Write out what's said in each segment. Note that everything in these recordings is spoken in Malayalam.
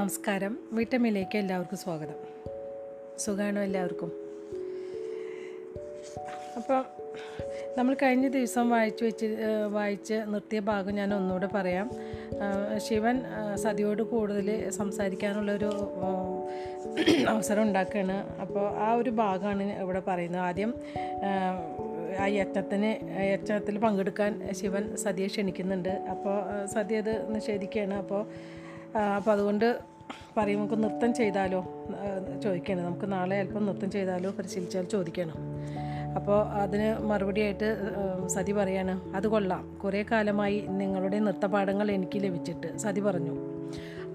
നമസ്കാരം. വീട്ടമ്മയിലേക്ക് എല്ലാവർക്കും സ്വാഗതം. സുഖമാണോ എല്ലാവർക്കും? അപ്പം നമ്മൾ കഴിഞ്ഞ ദിവസം വായിച്ചു വെച്ച് വായിച്ച് നിർത്തിയ ഭാഗം ഞാൻ ഒന്നുകൂടെ പറയാം. ശിവൻ സതിയോട് കൂടുതൽ സംസാരിക്കാനുള്ളൊരു അവസരം ഉണ്ടാക്കുകയാണ് അപ്പോൾ ആ ഒരു ഭാഗമാണ് ഇവിടെ പറയുന്നത്. ആദ്യം ആ യജ്ഞത്തിന് യജ്ഞത്തിൽ പങ്കെടുക്കാൻ ശിവൻ സതിയെ ക്ഷണിക്കുന്നുണ്ട്. അപ്പോൾ സതി അത് നിഷേധിക്കുകയാണ്. അപ്പോൾ അപ്പോൾ അതുകൊണ്ട് പറയും നമുക്ക് നൃത്തം ചെയ്താലോ? ചോദിക്കണം നമുക്ക് നാളെ അല്പം നൃത്തം ചെയ്താലോ? പരിശീലിച്ചാൽ ചോദിക്കണം. അപ്പോൾ അതിന് മറുപടിയായിട്ട് സതി പറയാണ് അത് കൊള്ളാം. കുറേ കാലമായി നിങ്ങളുടെ നൃത്തപാഠങ്ങൾ എനിക്ക് ലഭിച്ചിട്ട് സതി പറഞ്ഞു.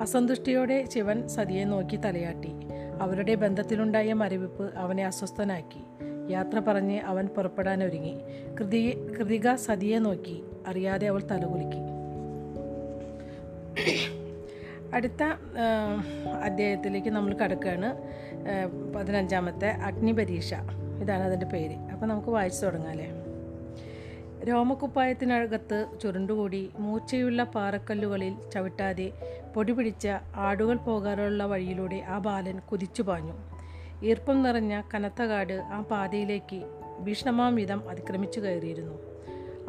അസന്തുഷ്ടിയോടെ ശിവൻ സതിയെ നോക്കി തലയാട്ടി. അവരുടെ ബന്ധത്തിലുണ്ടായ മരവിപ്പ് അവനെ അസ്വസ്ഥനാക്കി. യാത്ര പറഞ്ഞ് അവൻ പുറപ്പെടാനൊരുങ്ങി കൃതി കൃതിക സതിയെ നോക്കി. അറിയാതെ അവൾ തലകുലുക്കി. അടുത്ത അധ്യായത്തിലേക്ക് നമ്മൾ കടക്കുകയാണ്. പതിനഞ്ചാമത്തെ അഗ്നിപരീക്ഷ ഇതാണ് അതിന്റെ പേര്. അപ്പോൾ നമുക്ക് വായിച്ചു തുടങ്ങാമല്ലേ രോമക്കുപ്പായത്തിനകത്ത് ചുരുണ്ടുകൂടി മൂർച്ചയുള്ള പാറക്കല്ലുകളിൽ ചവിട്ടാതെ പൊടി പിടിച്ച ആടുകൾ പോകാറുള്ള വഴിയിലൂടെ ആ ബാലൻ കുതിച്ചു പാഞ്ഞു. ഈർപ്പം നിറഞ്ഞ കനത്ത കാട് ആ പാതയിലേക്ക് ഭീഷണമാം വിധം അതിക്രമിച്ചു കയറിയിരുന്നു.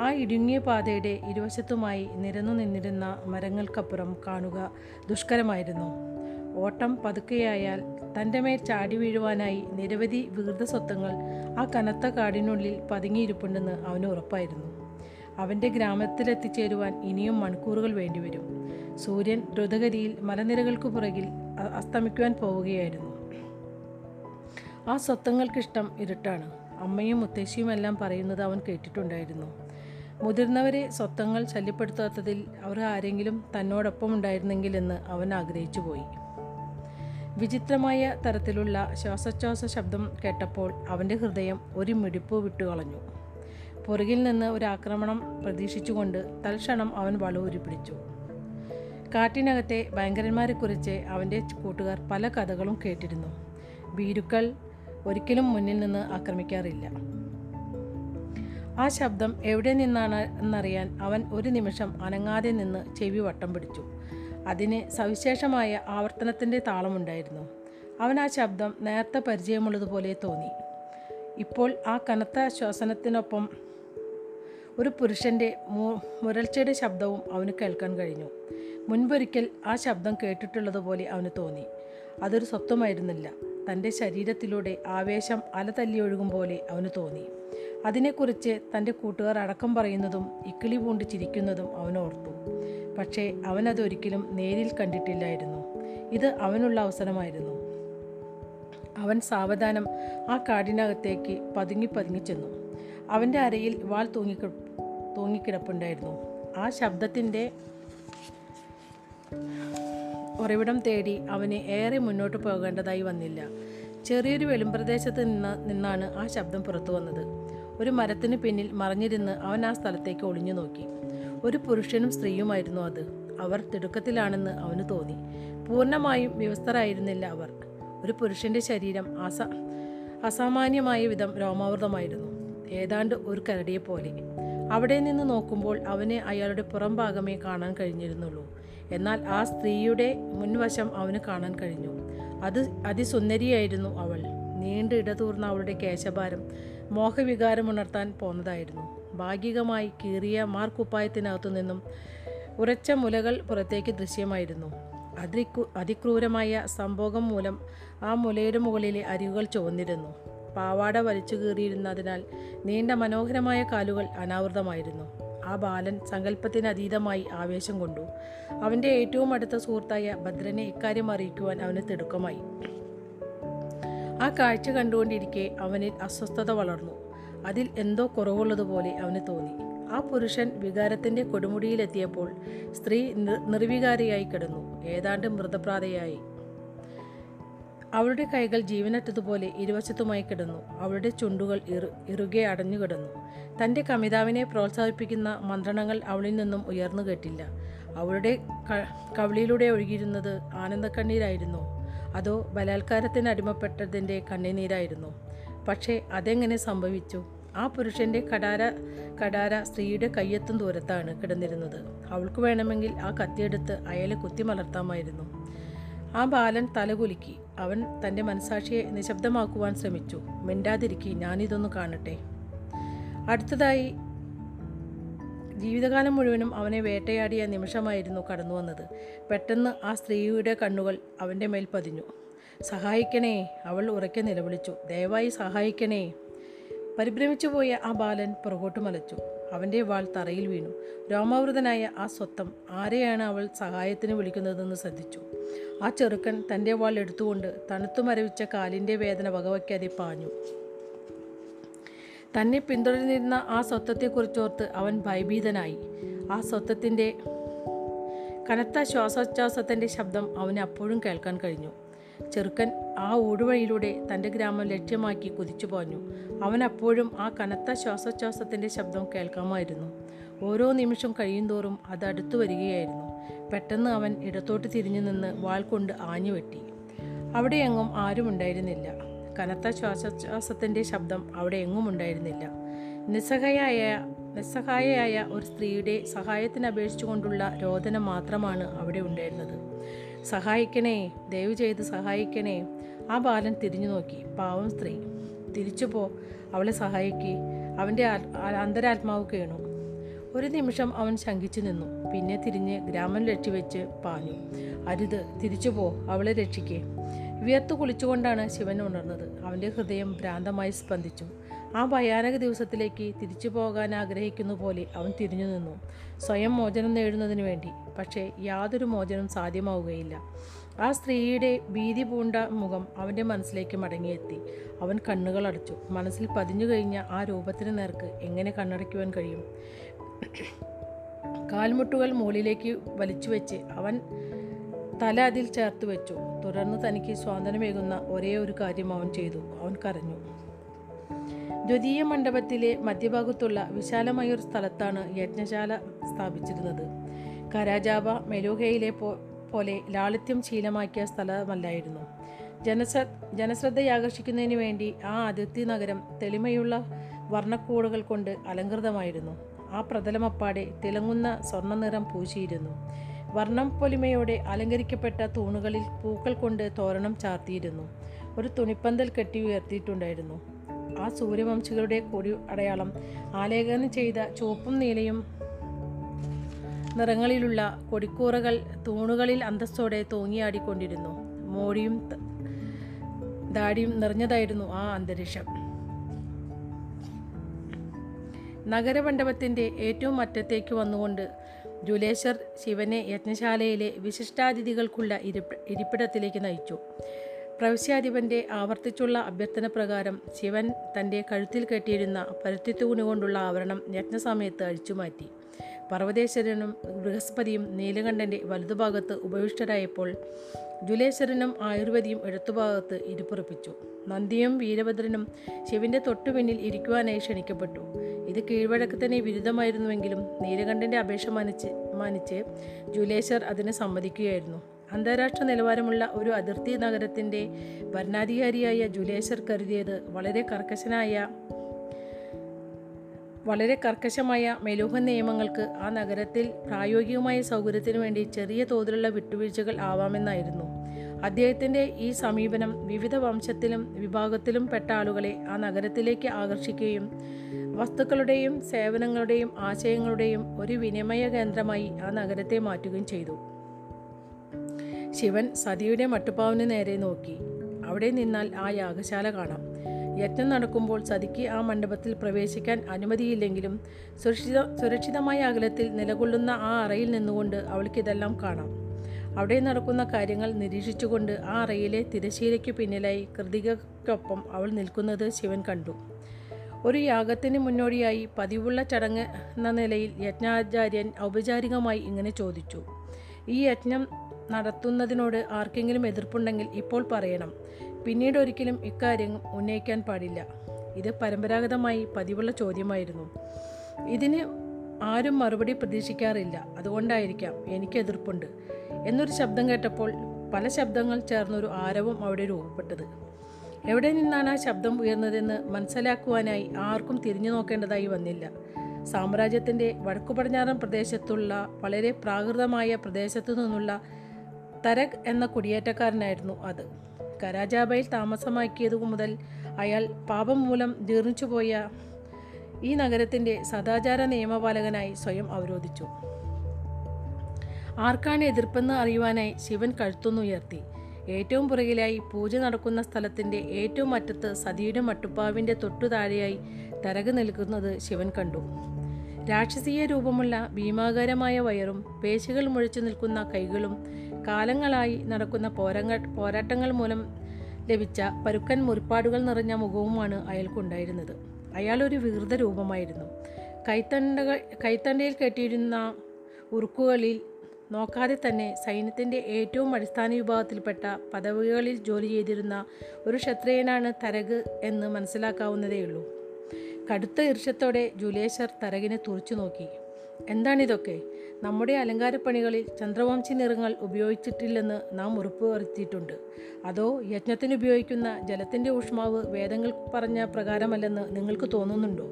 ആ ഇടുങ്ങിയ പാതയുടെ ഇരുവശത്തുമായി നിരന്നു നിന്നിരുന്ന മരങ്ങൾക്കപ്പുറം കാണുക ദുഷ്കരമായിരുന്നു. ഓട്ടം പതുക്കെയായാൽ തന്റെ മേൽ ചാടി വീഴുവാനായി നിരവധി വികൃത സ്വത്വങ്ങൾ ആ കനത്ത കാടിനുള്ളിൽ പതുങ്ങിയിരിപ്പുണ്ടെന്ന് അവന് ഉറപ്പായിരുന്നു. അവന്റെ ഗ്രാമത്തിലെത്തിച്ചേരുവാൻ ഇനിയും മണിക്കൂറുകൾ വേണ്ടിവരും. സൂര്യൻ ദ്രുതഗതിയിൽ മലനിരകൾക്ക് പുറകിൽ അസ്തമിക്കുവാൻ പോവുകയായിരുന്നു. ആ സ്വത്വങ്ങൾക്കിഷ്ടം ഇരുട്ടാണ്. അമ്മയും മുത്തശ്ശിയുമെല്ലാം പറയുന്നത് അവൻ കേട്ടിട്ടുണ്ടായിരുന്നു. മുതിർന്നവരെ സ്വത്വങ്ങൾ ശല്യപ്പെടുത്താത്തതിൽ അവർ ആരെങ്കിലും തന്നോടൊപ്പം ഉണ്ടായിരുന്നെങ്കിലെന്ന് അവൻ ആഗ്രഹിച്ചു പോയി. വിചിത്രമായ തരത്തിലുള്ള ശ്വാസോച്ഛ്വാസ ശബ്ദം കേട്ടപ്പോൾ അവന്റെ ഹൃദയം ഒരു മിടിപ്പ് വിട്ടുകളഞ്ഞു. പുറകിൽ നിന്ന് ഒരു ആക്രമണം പ്രതീക്ഷിച്ചുകൊണ്ട് തൽക്ഷണം അവൻ വളൂരി പിടിച്ചു കാട്ടിനകത്തെ ഭയങ്കരന്മാരെക്കുറിച്ച് അവന്റെ കൂട്ടുകാർ പല കഥകളും കേട്ടിരുന്നു. ഭീരുക്കൾ ഒരിക്കലും മുന്നിൽ നിന്ന് ആക്രമിക്കാറില്ല. ആ ശബ്ദം എവിടെ നിന്നാണ് എന്നറിയാൻ അവൻ ഒരു നിമിഷം അനങ്ങാതെ നിന്ന് ചെവി വട്ടം പിടിച്ചു. അതിന് സവിശേഷമായ ആവർത്തനത്തിന്റെ താളമുണ്ടായിരുന്നു. അവൻ ആ ശബ്ദം നേരത്തെ പരിചയമുള്ളതുപോലെ തോന്നി. ഇപ്പോൾ ആ കനത്ത ശ്വസനത്തിനൊപ്പം ഒരു പുരുഷന്റെ മു- മുരൾച്ചയുടെ ശബ്ദവും അവന് കേൾക്കാൻ കഴിഞ്ഞു. മുൻപൊരിക്കൽ ആ ശബ്ദം കേട്ടിട്ടുള്ളതുപോലെ അവന് തോന്നി. അതൊരു സ്വത്വമായിരുന്നില്ല. തന്റെ ശരീരത്തിലൂടെ ആവേശം അലതല്ലിയൊഴുകും പോലെ അവന് തോന്നി. അതിനെക്കുറിച്ച് തന്റെ കൂട്ടുകാർ അടക്കം പറയുന്നതും ഇക്കിളി പൂണ്ട് ചിരിക്കുന്നതും അവൻ ഓർത്തു. പക്ഷേ അവനതൊരിക്കലും നേരിൽ കണ്ടിട്ടില്ലായിരുന്നു. ഇത് അവനുള്ള അവസരമായിരുന്നു. അവൻ സാവധാനം ആ കാടിനകത്തേക്ക് പതുങ്ങി പതുങ്ങി ചെന്നു. അവന്റെ അരയിൽ വാൾ തൂങ്ങി തൂങ്ങിക്കിടപ്പുണ്ടായിരുന്നു. ആ ശബ്ദത്തിന്റെ ഉറവിടം തേടി അവന് ഏറെ മുന്നോട്ട് പോകേണ്ടതായി വന്നില്ല. ചെറിയൊരു വെളിമ്പ്രദേശത്ത് നിന്ന് നിന്നാണ് ആ ശബ്ദം പുറത്തു വന്നത്. ഒരു മരത്തിന് പിന്നിൽ മറഞ്ഞിരുന്ന് അവൻ ആ സ്ഥലത്തേക്ക് ഒളിഞ്ഞു നോക്കി. ഒരു പുരുഷനും സ്ത്രീയുമായിരുന്നു അത്. അവർ തിടുക്കത്തിലാണെന്ന് അവന് തോന്നി. പൂർണമായും വ്യവസ്ഥരായിരുന്നില്ല അവർ. ഒരു പുരുഷന്റെ ശരീരം അസ അസാമാന്യമായ വിധം രോമാവൃതമായിരുന്നു. ഏതാണ്ട് ഒരു കരടിയെ പോലെ. അവിടെ നിന്ന് നോക്കുമ്പോൾ അവന് അയാളുടെ പുറം ഭാഗമേ കാണാൻ കഴിഞ്ഞിരുന്നുള്ളൂ. എന്നാൽ ആ സ്ത്രീയുടെ മുൻവശം അവന് കാണാൻ കഴിഞ്ഞു. അത് അതിസുന്ദരിയായിരുന്നു അവൾ. നീണ്ട് ഇടതൂർന്ന അവളുടെ കേശഭാരം മോഹവികാരമുണർത്താൻ പോന്നതായിരുന്നു. ഭാഗികമായി കീറിയ മാർക്കുപ്പായത്തിനകത്തു നിന്നും ഉറച്ച മുലകൾ പുറത്തേക്ക് ദൃശ്യമായിരുന്നു. അതിക്രൂ അതിക്രൂരമായ സംഭോഗം മൂലം ആ മുലയുടെ മുകളിലെ അരികുകൾ ചുവന്നിരുന്നു. പാവാട വലിച്ചു കീറിയിരുന്നതിനാൽ നീണ്ട മനോഹരമായ കാലുകൾ അനാവൃതമായിരുന്നു. ആ ബാലൻ സങ്കല്പത്തിനതീതമായി ആവേശം കൊണ്ടു. അവന്റെ ഏറ്റവും അടുത്ത സുഹൃത്തായ ഭദ്രനെ ഇക്കാര്യം അറിയിക്കുവാൻ അവന് തിടുക്കമായി. ആ കാഴ്ച കണ്ടുകൊണ്ടിരിക്കെ അവനിൽ അസ്വസ്ഥത വളർന്നു. അതിൽ എന്തോ കുറവുള്ളതുപോലെ അവന് തോന്നി. ആ പുരുഷൻ വികാരത്തിന്റെ കൊടുമുടിയിലെത്തിയപ്പോൾ സ്ത്രീ നിർ- നിർവികാരിയായി കിടന്നു. ഏതാണ്ട് മൃതപ്രാതയായി. അവളുടെ കൈകൾ ജീവനറ്റതുപോലെ ഇരുവശത്തുമായി കിടന്നു. അവളുടെ ചുണ്ടുകൾ ഇറു ഇറുകെ അടഞ്ഞു കിടന്നു. തന്റെ കമിതാവിനെ പ്രോത്സാഹിപ്പിക്കുന്ന മന്ത്രണങ്ങൾ അവളിൽ നിന്നും ഉയർന്നു കേട്ടില്ല. അവളുടെ ക- കവിളിലൂടെ ഒഴുകിയിരുന്നത് ആനന്ദക്കണ്ണീരായിരുന്നു. അതോ ബലാത്കാരത്തിന് അടിമപ്പെട്ടതിന്റെ കണ്ണിനീരായിരുന്നു. പക്ഷേ അതെങ്ങനെ സംഭവിച്ചു? ആ പുരുഷന്റെ കടാര കടാര സ്ത്രീയുടെ കയ്യെത്തും ദൂരത്താണ് കിടന്നിരുന്നത്. അവൾക്ക് വേണമെങ്കിൽ ആ കത്തിയെടുത്ത് അയാളെ കുത്തിമലർത്താമായിരുന്നു ആ ബാലൻ തലകുലുക്കി അവൻ തന്റെ മനസാക്ഷിയെ നിശബ്ദമാക്കുവാൻ ശ്രമിച്ചു. മിണ്ടാതിരിക്കി ഞാനിതൊന്ന് കാണട്ടെ. അടുത്തതായി ജീവിതകാലം മുഴുവനും അവനെ വേട്ടയാടിയ നിമിഷമായിരുന്നു കടന്നു വന്നത്. പെട്ടെന്ന് ആ സ്ത്രീയുടെ കണ്ണുകൾ അവന്റെ മേൽ പതിഞ്ഞു. സഹായിക്കണേ അവൾ ഉറക്കെ നിലവിളിച്ചു. ദയവായി സഹായിക്കണേ. പരിഭ്രമിച്ചു പോയ ആ ബാലൻ പുറകോട്ട് മലച്ചു. അവന്റെ വാൾ തറയിൽ വീണു. രോമാവൃതനായ ആ സ്വത്തം ആരെയാണ് അവൾ സഹായത്തിന് വിളിക്കുന്നതെന്ന് ശ്രദ്ധിച്ചു. ആ ചെറുക്കൻ തന്റെ വാൾ എടുത്തുകൊണ്ട് തണുത്തു മരവിച്ച കാലിന്റെ വേദന വകവയ്ക്കാതെ പാഞ്ഞു. തന്നെ പിന്തുടർന്നിരുന്ന ആ സ്വത്വത്തെക്കുറിച്ചോർത്ത് അവൻ ഭയഭീതനായി. ആ സ്വത്വത്തിന്റെ കനത്ത ശ്വാസോച്ഛ്വാസത്തിന്റെ ശബ്ദം അവന് അപ്പോഴും കേൾക്കാൻ കഴിഞ്ഞു. ചെറുക്കൻ ആ ഊടുവഴിയിലൂടെ തന്റെ ഗ്രാമം ലക്ഷ്യമാക്കി കുതിച്ചു പോഞ്ഞു. അവൻ അപ്പോഴും ആ കനത്ത ശ്വാസോച്ഛ്വാസത്തിന്റെ ശബ്ദം കേൾക്കാമായിരുന്നു. ഓരോ നിമിഷം കഴിയുന്തോറും അത് അടുത്തു വരികയായിരുന്നു. പെട്ടെന്ന് അവൻ ഇടത്തോട്ട് തിരിഞ്ഞു നിന്ന് വാൾ കൊണ്ട് ആഞ്ഞു വെട്ടി അവിടെയെങ്ങും ആരുമുണ്ടായിരുന്നില്ല. കനത്ത ശ്വാസോച്ഛ്വാസത്തിന്റെ ശബ്ദം അവിടെ എങ്ങും ഉണ്ടായിരുന്നില്ല. നിസ്സഹായ നിസ്സഹായയായ ഒരു സ്ത്രീയുടെ സഹായത്തിന് അപേക്ഷിച്ചുകൊണ്ടുള്ള രോദനം മാത്രമാണ് അവിടെ ഉണ്ടായിരുന്നത്. സഹായിക്കണേ ദയവ് ചെയ്ത് സഹായിക്കണേ. ആ ബാലൻ തിരിഞ്ഞു നോക്കി. പാവം സ്ത്രീ തിരിച്ചു പോ അവളെ സഹായിക്കേ. അവന്റെ അന്തരാത്മാവ് കേണു. ഒരു നിമിഷം അവൻ ശങ്കിച്ചു നിന്നു. പിന്നെ തിരിഞ്ഞ് ഗ്രാമം ലക്ഷ്യവെച്ച് പാഞ്ഞു. അരുത് തിരിച്ചു പോ അവളെ രക്ഷിക്കേ. വിയർത്തു കുളിച്ചുകൊണ്ടാണ് ശിവൻ ഉണർന്നത്. അവന്റെ ഹൃദയം ഭ്രാന്തമായി സ്പന്ദിച്ചു. ആ ഭയാനക ദിവസത്തിലേക്ക് തിരിച്ചു പോകാൻ ആഗ്രഹിക്കുന്ന പോലെ അവൻ തിരിഞ്ഞു നിന്നു. സ്വയം മോചനം നേടുന്നതിന് വേണ്ടി. പക്ഷേ യാതൊരു മോചനം സാധ്യമാവുകയില്ല. ആ സ്ത്രീയുടെ ഭീതി പൂണ്ട മുഖം അവന്റെ മനസ്സിലേക്ക് മടങ്ങിയെത്തി. അവൻ കണ്ണുകൾ അടച്ചു. മനസ്സിൽ പതിഞ്ഞു കഴിഞ്ഞ ആ രൂപത്തിന് നേർക്ക് എങ്ങനെ കണ്ണടയ്ക്കുവാൻ കഴിയും? കാൽമുട്ടുകൾ മുകളിലേക്ക് വലിച്ചു വെച്ച് അവൻ തല അതിൽ ചേർത്ത് വെച്ചു. തുടർന്ന് തനിക്ക് സ്വാതന്ത്ര്യമേകുന്ന ഒരേ ഒരു കാര്യം അവൻ ചെയ്തു. അവൻ കരഞ്ഞു. ദ്വിതീയ മണ്ഡപത്തിലെ മധ്യഭാഗത്തുള്ള വിശാലമായൊരു സ്ഥലത്താണ് യജ്ഞശാല സ്ഥാപിച്ചിരുന്നത്. കരാജാവ മെലൂഹയിലെ പോ പോലെ ലാളിത്യം ശീലമാക്കിയ സ്ഥലമല്ലായിരുന്നു. ജനശ്ര ജനശ്രദ്ധയാകർഷിക്കുന്നതിന് വേണ്ടി ആ അതിർത്തി നഗരം തെളിമയുള്ള വർണക്കൂടുകൾ കൊണ്ട് അലങ്കൃതമായിരുന്നു. ആ പ്രതലമപ്പാടെ തിളങ്ങുന്ന സ്വർണനിറം പൂശിയിരുന്നു. വർണം പൊലിമയോടെ അലങ്കരിക്കപ്പെട്ട തൂണുകളിൽ പൂക്കൾ കൊണ്ട് തോരണം ചാർത്തിയിരുന്നു. ഒരു തുണിപ്പന്തൽ കെട്ടി ഉയർത്തിയിട്ടുണ്ടായിരുന്നു. ആ സൂര്യവംശികളുടെ കൊടി അടയാളം ആലേഖനം ചെയ്ത ചുവപ്പും നീലയും നിറങ്ങളിലുള്ള കൊടിക്കൂറകൾ തൂണുകളിൽ അന്തസ്സോടെ തൂങ്ങിയാടിക്കൊണ്ടിരുന്നു. മോടിയും ദാടിയും നിറഞ്ഞതായിരുന്നു ആ അന്തരീക്ഷം. നഗരമണ്ഡപത്തിന്റെ ഏറ്റവും അറ്റത്തേക്ക് വന്നുകൊണ്ട് ജുലേശ്വർ ശിവനെ യജ്ഞശാലയിലെ വിശിഷ്ടാതിഥികൾക്കുള്ള ഇരിപ്പ് ഇരിപ്പിടത്തിലേക്ക് നയിച്ചു. പ്രവിശ്യാധിപന്റെ ആവർത്തിച്ചുള്ള അഭ്യർത്ഥന പ്രകാരം ശിവൻ തന്റെ കഴുത്തിൽ കെട്ടിയിരുന്ന പരുത്തി കൊണ്ടുള്ള ആവരണം യജ്ഞസമയത്ത് അഴിച്ചുമാറ്റി. പർവതേശ്വരനും ബൃഹസ്പതിയും നീലകണ്ഠന്റെ വലതുഭാഗത്ത് ഉപവിഷ്ടരായപ്പോൾ ജുലേശ്വരനും ആയുർവേദിയും ഇടത്തുഭാഗത്ത് ഇരുപ്പുറപ്പിച്ചു. നന്ദിയും വീരഭദ്രനും ശിവന്റെ തൊട്ടുപിന്നിൽ ഇരിക്കുവാനായി ക്ഷണിക്കപ്പെട്ടു. ഇത് കീഴ്വഴക്കത്തിന് വിരുദ്ധമായിരുന്നുവെങ്കിലും നീലകണ്ഠന്റെ അപേക്ഷ മാനിച്ച് മാനിച്ച് ജുലേശ്വർ അതിന് സമ്മതിക്കുകയായിരുന്നു. അന്താരാഷ്ട്ര നിലവാരമുള്ള ഒരു അതിർത്തി നഗരത്തിന്റെ ഭരണാധികാരിയായ ജുലേശ്വർ കരുതിയത് വളരെ കർക്കശനായ വളരെ കർക്കശമായ മെലൂഹ നിയമങ്ങൾക്ക് ആ നഗരത്തിൽ പ്രായോഗികമായ സൗകര്യത്തിനു വേണ്ടി ചെറിയ തോതിലുള്ള വിട്ടുവീഴ്ചകൾ ആവാമെന്നായിരുന്നു. അദ്ദേഹത്തിന്റെ ഈ സമീപനം വിവിധ വംശത്തിലും വിഭാഗത്തിലും പെട്ട ആളുകളെ ആ നഗരത്തിലേക്ക് ആകർഷിക്കുകയും വസ്തുക്കളുടെയും സേവനങ്ങളുടെയും ആശയങ്ങളുടെയും ഒരു വിനിമയ കേന്ദ്രമായി ആ നഗരത്തെ മാറ്റുകയും ചെയ്തു. ശിവൻ സതിയുടെ മട്ടുപ്പാവിന് നേരെ നോക്കി. അവിടെ നിന്നാൽ ആ യാഗശാല കാണാം. യജ്ഞം നടക്കുമ്പോൾ സതിക്ക് ആ മണ്ഡപത്തിൽ പ്രവേശിക്കാൻ അനുമതിയില്ലെങ്കിലും സുരക്ഷിത സുരക്ഷിതമായ അകലത്തിൽ നിലകൊള്ളുന്ന ആ അറയിൽ നിന്നുകൊണ്ട് അവൾക്കിതെല്ലാം കാണാം. അവിടെ നടക്കുന്ന കാര്യങ്ങൾ നിരീക്ഷിച്ചുകൊണ്ട് ആ അറയിലെ തിരശീലയ്ക്ക് പിന്നിലായി കൃതികയ്ക്കൊപ്പം അവൾ നിൽക്കുന്നത് ശിവൻ കണ്ടു. ഒരു യാഗത്തിന് മുന്നോടിയായി പതിവുള്ള ചടങ്ങ് എന്ന നിലയിൽ യജ്ഞാചാര്യൻ ഔപചാരികമായി ഇങ്ങനെ ചോദിച്ചു. ഈ യജ്ഞം നടത്തുന്നതിനോട് ആർക്കെങ്കിലും എതിർപ്പുണ്ടെങ്കിൽ ഇപ്പോൾ പറയണം. പിന്നീട് ഒരിക്കലും ഇക്കാര്യം ഉന്നയിക്കാൻ പാടില്ല. ഇത് പരമ്പരാഗതമായി പതിവുള്ള ചോദ്യമായിരുന്നു. ഇതിന് ആരും മറുപടി പ്രതീക്ഷിക്കാറില്ല. അതുകൊണ്ടായിരിക്കാം എനിക്ക് എതിർപ്പുണ്ട്. എന്നൊരു ശബ്ദം കേട്ടപ്പോൾ പല ശബ്ദങ്ങൾ ചേർന്നൊരു ആരവം അവിടെ രൂപപ്പെട്ടത്. എവിടെ നിന്നാണ് ആ ശബ്ദം ഉയർന്നതെന്ന് മനസ്സിലാക്കുവാനായി ആർക്കും തിരിഞ്ഞു നോക്കേണ്ടതായി വന്നില്ല. സാമ്രാജ്യത്തിന്റെ വടക്കു പടിഞ്ഞാറൻ പ്രദേശത്തുള്ള വളരെ പ്രാകൃതമായ പ്രദേശത്തു നിന്നുള്ള തരക് എന്ന കുടിയേറ്റക്കാരനായിരുന്നു അത്. കരാജാബയിൽ താമസമാക്കിയതു മുതൽ അയാൾ പാപം മൂലം ജീർണിച്ചുപോയ ഈ നഗരത്തിന്റെ സദാചാര നിയമപാലകനായി സ്വയം അവരോധിച്ചു. ആർക്കാണ് എതിർപ്പെന്ന് അറിയുവാനായി ശിവൻ കഴുത്തുന്നുയർത്തി ഏറ്റവും പുറകിലായി പൂജ നടക്കുന്ന സ്ഥലത്തിന്റെ ഏറ്റവും അറ്റത്ത് സതിയുടെ മട്ടുപ്പാവിന്റെ തൊട്ടു താഴെയായി തരക് നിൽക്കുന്നത് ശിവൻ കണ്ടു. രാക്ഷസീയ രൂപമുള്ള ഭീമാകാരമായ വയറും പേശികൾ മുഴച്ചു നിൽക്കുന്ന കൈകളും കാലങ്ങളായി നടക്കുന്ന പോരങ്ങൾ പോരാട്ടങ്ങൾ മൂലം ലഭിച്ച പരുക്കൻ മുറിപ്പാടുകൾ നിറഞ്ഞ മുഖവുമാണ് അയാൾക്കുണ്ടായിരുന്നത് അയാൾ ഒരു വികൃത രൂപമായിരുന്നു. കൈത്തണ്ടകൾ കൈത്തണ്ടയിൽ കെട്ടിയിരുന്ന ഉറുക്കുകളിൽ നോക്കാതെ തന്നെ സൈന്യത്തിന്റെ ഏറ്റവും അടിസ്ഥാന വിഭാഗത്തിൽപ്പെട്ട പദവികളിൽ ജോലി ചെയ്തിരുന്ന ഒരു ക്ഷത്രിയനാണ് തരക് എന്ന് മനസ്സിലാക്കാവുന്നതേയുള്ളൂ കടുത്ത ഈർഷ്യത്തോടെ ജുലേശർ തരകിനെ തുറച്ചു നോക്കി. എന്താണിതൊക്കെ? നമ്മുടെ അലങ്കാരപ്പണികളിൽ ചന്ദ്രവംശി നിറങ്ങൾ ഉപയോഗിച്ചിട്ടില്ലെന്ന് നാം ഉറപ്പ് വരുത്തിയിട്ടുണ്ട് അതോ യജ്ഞത്തിന് ഉപയോഗിക്കുന്ന ജലത്തിന്റെ ഊഷ്മാവ് വേദങ്ങൾ പറഞ്ഞ പ്രകാരമല്ലെന്ന് നിങ്ങൾക്ക് തോന്നുന്നുണ്ടോ?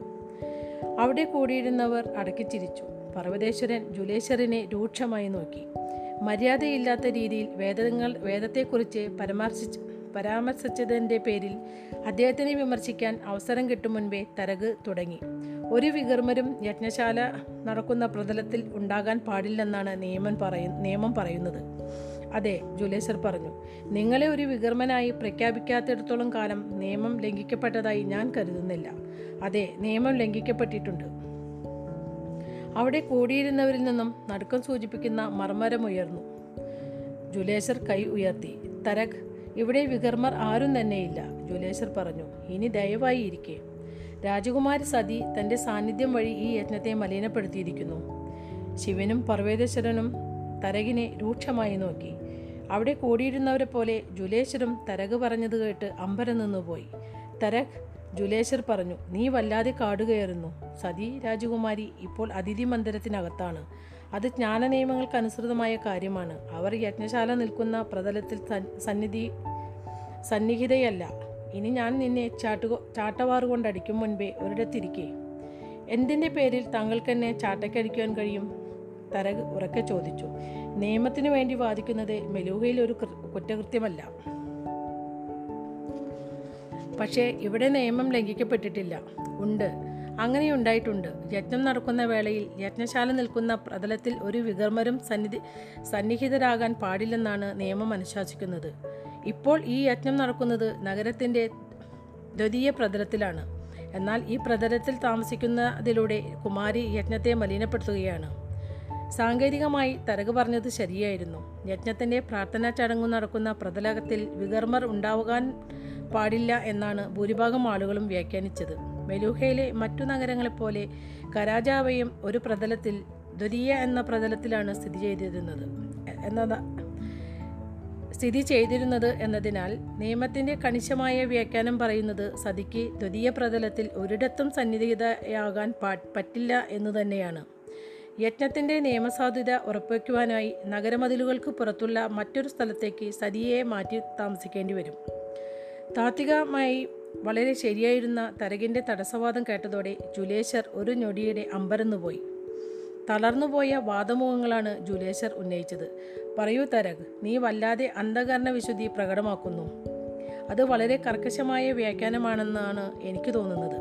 അവിടെ കൂടിയിരുന്നവർ അടക്കിച്ചിരിച്ചു. പർവതേശ്വരൻ ജുലേശ്വരനെ രൂക്ഷമായി നോക്കി. മര്യാദയില്ലാത്ത രീതിയിൽ വേദങ്ങൾ വേദത്തെക്കുറിച്ച് പരാമർശിച്ച് പരാമർശിച്ചതിന്റെ പേരിൽ അദ്ദേഹത്തിനെ വിമർശിക്കാൻ അവസരം കിട്ടും മുൻപേ തരക് തുടങ്ങി. ഒരു വികർമ്മരും യജ്ഞശാല നടക്കുന്ന പ്രതലത്തിൽ ഉണ്ടാകാൻ പാടില്ലെന്നാണ് നിയമം പറയ നിയമം പറയുന്നത്. അതെ ജുലേസർ പറഞ്ഞു. നിങ്ങളെ ഒരു വികർമ്മനായി പ്രഖ്യാപിക്കാത്തിടത്തോളം കാലം നിയമം ലംഘിക്കപ്പെട്ടതായി ഞാൻ കരുതുന്നില്ല. അതെ നിയമം ലംഘിക്കപ്പെട്ടിട്ടുണ്ട്. അവിടെ കൂടിയിരുന്നവരിൽ നിന്നും നടുക്കം സൂചിപ്പിക്കുന്ന മർമരമുയർന്നു ജുലേസർ കൈ ഉയർത്തി. തരക് ഇവിടെ വികർമ്മർ ആരും തന്നെയില്ല ജുലേശ്വർ പറഞ്ഞു. ഇനി ദയവായി ഇരിക്കെ. രാജകുമാരി സതി തന്റെ സാന്നിധ്യം വഴി ഈ യജ്ഞത്തെ മലിനപ്പെടുത്തിയിരിക്കുന്നു. ശിവനും പർവേതേശ്വരനും തരകിനെ രൂക്ഷമായി നോക്കി. അവിടെ കൂടിയിരുന്നവരെ പോലെ ജുലേശ്വരും തരക് പറഞ്ഞത് കേട്ട് അമ്പരം നിന്നുപോയി. തരക് ജുലേശ്വർ പറഞ്ഞു നീ വല്ലാതെ കാടുകയറുന്നു. സതി രാജകുമാരി ഇപ്പോൾ അതിഥി മന്ദിരത്തിനകത്താണ്. അത് ജ്ഞാന നിയമങ്ങൾക്കനുസൃതമായ കാര്യമാണ്. അവർ യജ്ഞശാല നിൽക്കുന്ന പ്രതലത്തിൽ സന്നിധി സന്നിഹിതയല്ല. ഇനി ഞാൻ നിന്നെ ചാട്ടു ചാട്ടവാറ് കൊണ്ടടിക്കും മുൻപേ ഒരിടത്തിരിക്കേ. എന്തിന്റെ പേരിൽ താങ്കൾക്കെന്നെ ചാട്ടയ്ക്കടിക്കുവാൻ കഴിയും? തരക് ഉറക്കെ ചോദിച്ചു. നിയമത്തിനു വേണ്ടി വാദിക്കുന്നത് മെലൂഹയിൽ ഒരു കുറ്റകൃത്യമല്ല. പക്ഷേ ഇവിടെ നിയമം ലംഘിക്കപ്പെട്ടിട്ടില്ല. ഉണ്ട്. അങ്ങനെ ഉണ്ടായിട്ടുണ്ട്. യജ്ഞം നടക്കുന്ന വേളയിൽ യജ്ഞശാല നിൽക്കുന്ന പ്രതലത്തിൽ ഒരു വികർമ്മരും സന്നിധി സന്നിഹിതരാകാൻ പാടില്ലെന്നാണ് നിയമം അനുശാസിക്കുന്നത്. ഇപ്പോൾ ഈ യജ്ഞം നടക്കുന്നത് നഗരത്തിന്റെ ദ്വിതീയ പ്രതലത്തിലാണ്. എന്നാൽ ഈ പ്രതലത്തിൽ താമസിക്കുന്നതിലൂടെ കുമാരി യജ്ഞത്തെ മലിനപ്പെടുത്തുകയാണ്. സാങ്കേതികമായി തരക് പറഞ്ഞത് ശരിയായിരുന്നു. യജ്ഞത്തിന്റെ പ്രാർത്ഥനാ ചടങ്ങ് നടക്കുന്ന പ്രതലകത്തിൽ വികർമ്മർ ഉണ്ടാകാൻ പാടില്ല എന്നാണ് ഭൂരിഭാഗം ആളുകളും വ്യാഖ്യാനിച്ചത്. മെലൂഹയിലെ മറ്റു നഗരങ്ങളെപ്പോലെ കരാജാവയും ഒരു പ്രതലത്തിൽ ദുരിയ എന്ന പ്രതലത്തിലാണ് സ്ഥിതി ചെയ്തിരുന്നത്. എന്നത സ്ഥിതി ചെയ്തിരുന്നത് എന്നതിനാൽ നിയമത്തിന്റെ കണിശമായ വ്യാഖ്യാനം പറയുന്നത് സതിക്ക് ദ്വിതീയ പ്രതലത്തിൽ ഒരിടത്തും സന്നിധിതയാകാൻ പറ്റില്ല എന്നു തന്നെയാണ്. യജ്ഞത്തിന്റെ നിയമസാധ്യത ഉറപ്പുവയ്ക്കുവാനായി നഗരമതിലുകൾക്ക് പുറത്തുള്ള മറ്റൊരു സ്ഥലത്തേക്ക് സതിയെ മാറ്റി താമസിക്കേണ്ടി വരും. താത്വികമായി വളരെ ശരിയായിരുന്ന തരകിന്റെ തടസ്സവാദം കേട്ടതോടെ ജുലേശർ ഒരു ഞൊടിയുടെ അമ്പരന്നുപോയി തളർന്നുപോയ വാദമുഖങ്ങളാണ് ജുലേശർ ഉന്നയിച്ചത്. പറയൂ തരക് നീ വല്ലാതെ അന്ധകരണ വിശുദ്ധി പ്രകടമാക്കുന്നു. അത് വളരെ കർക്കശമായ വ്യാഖ്യാനമാണെന്നാണ് എനിക്ക് തോന്നുന്നത്.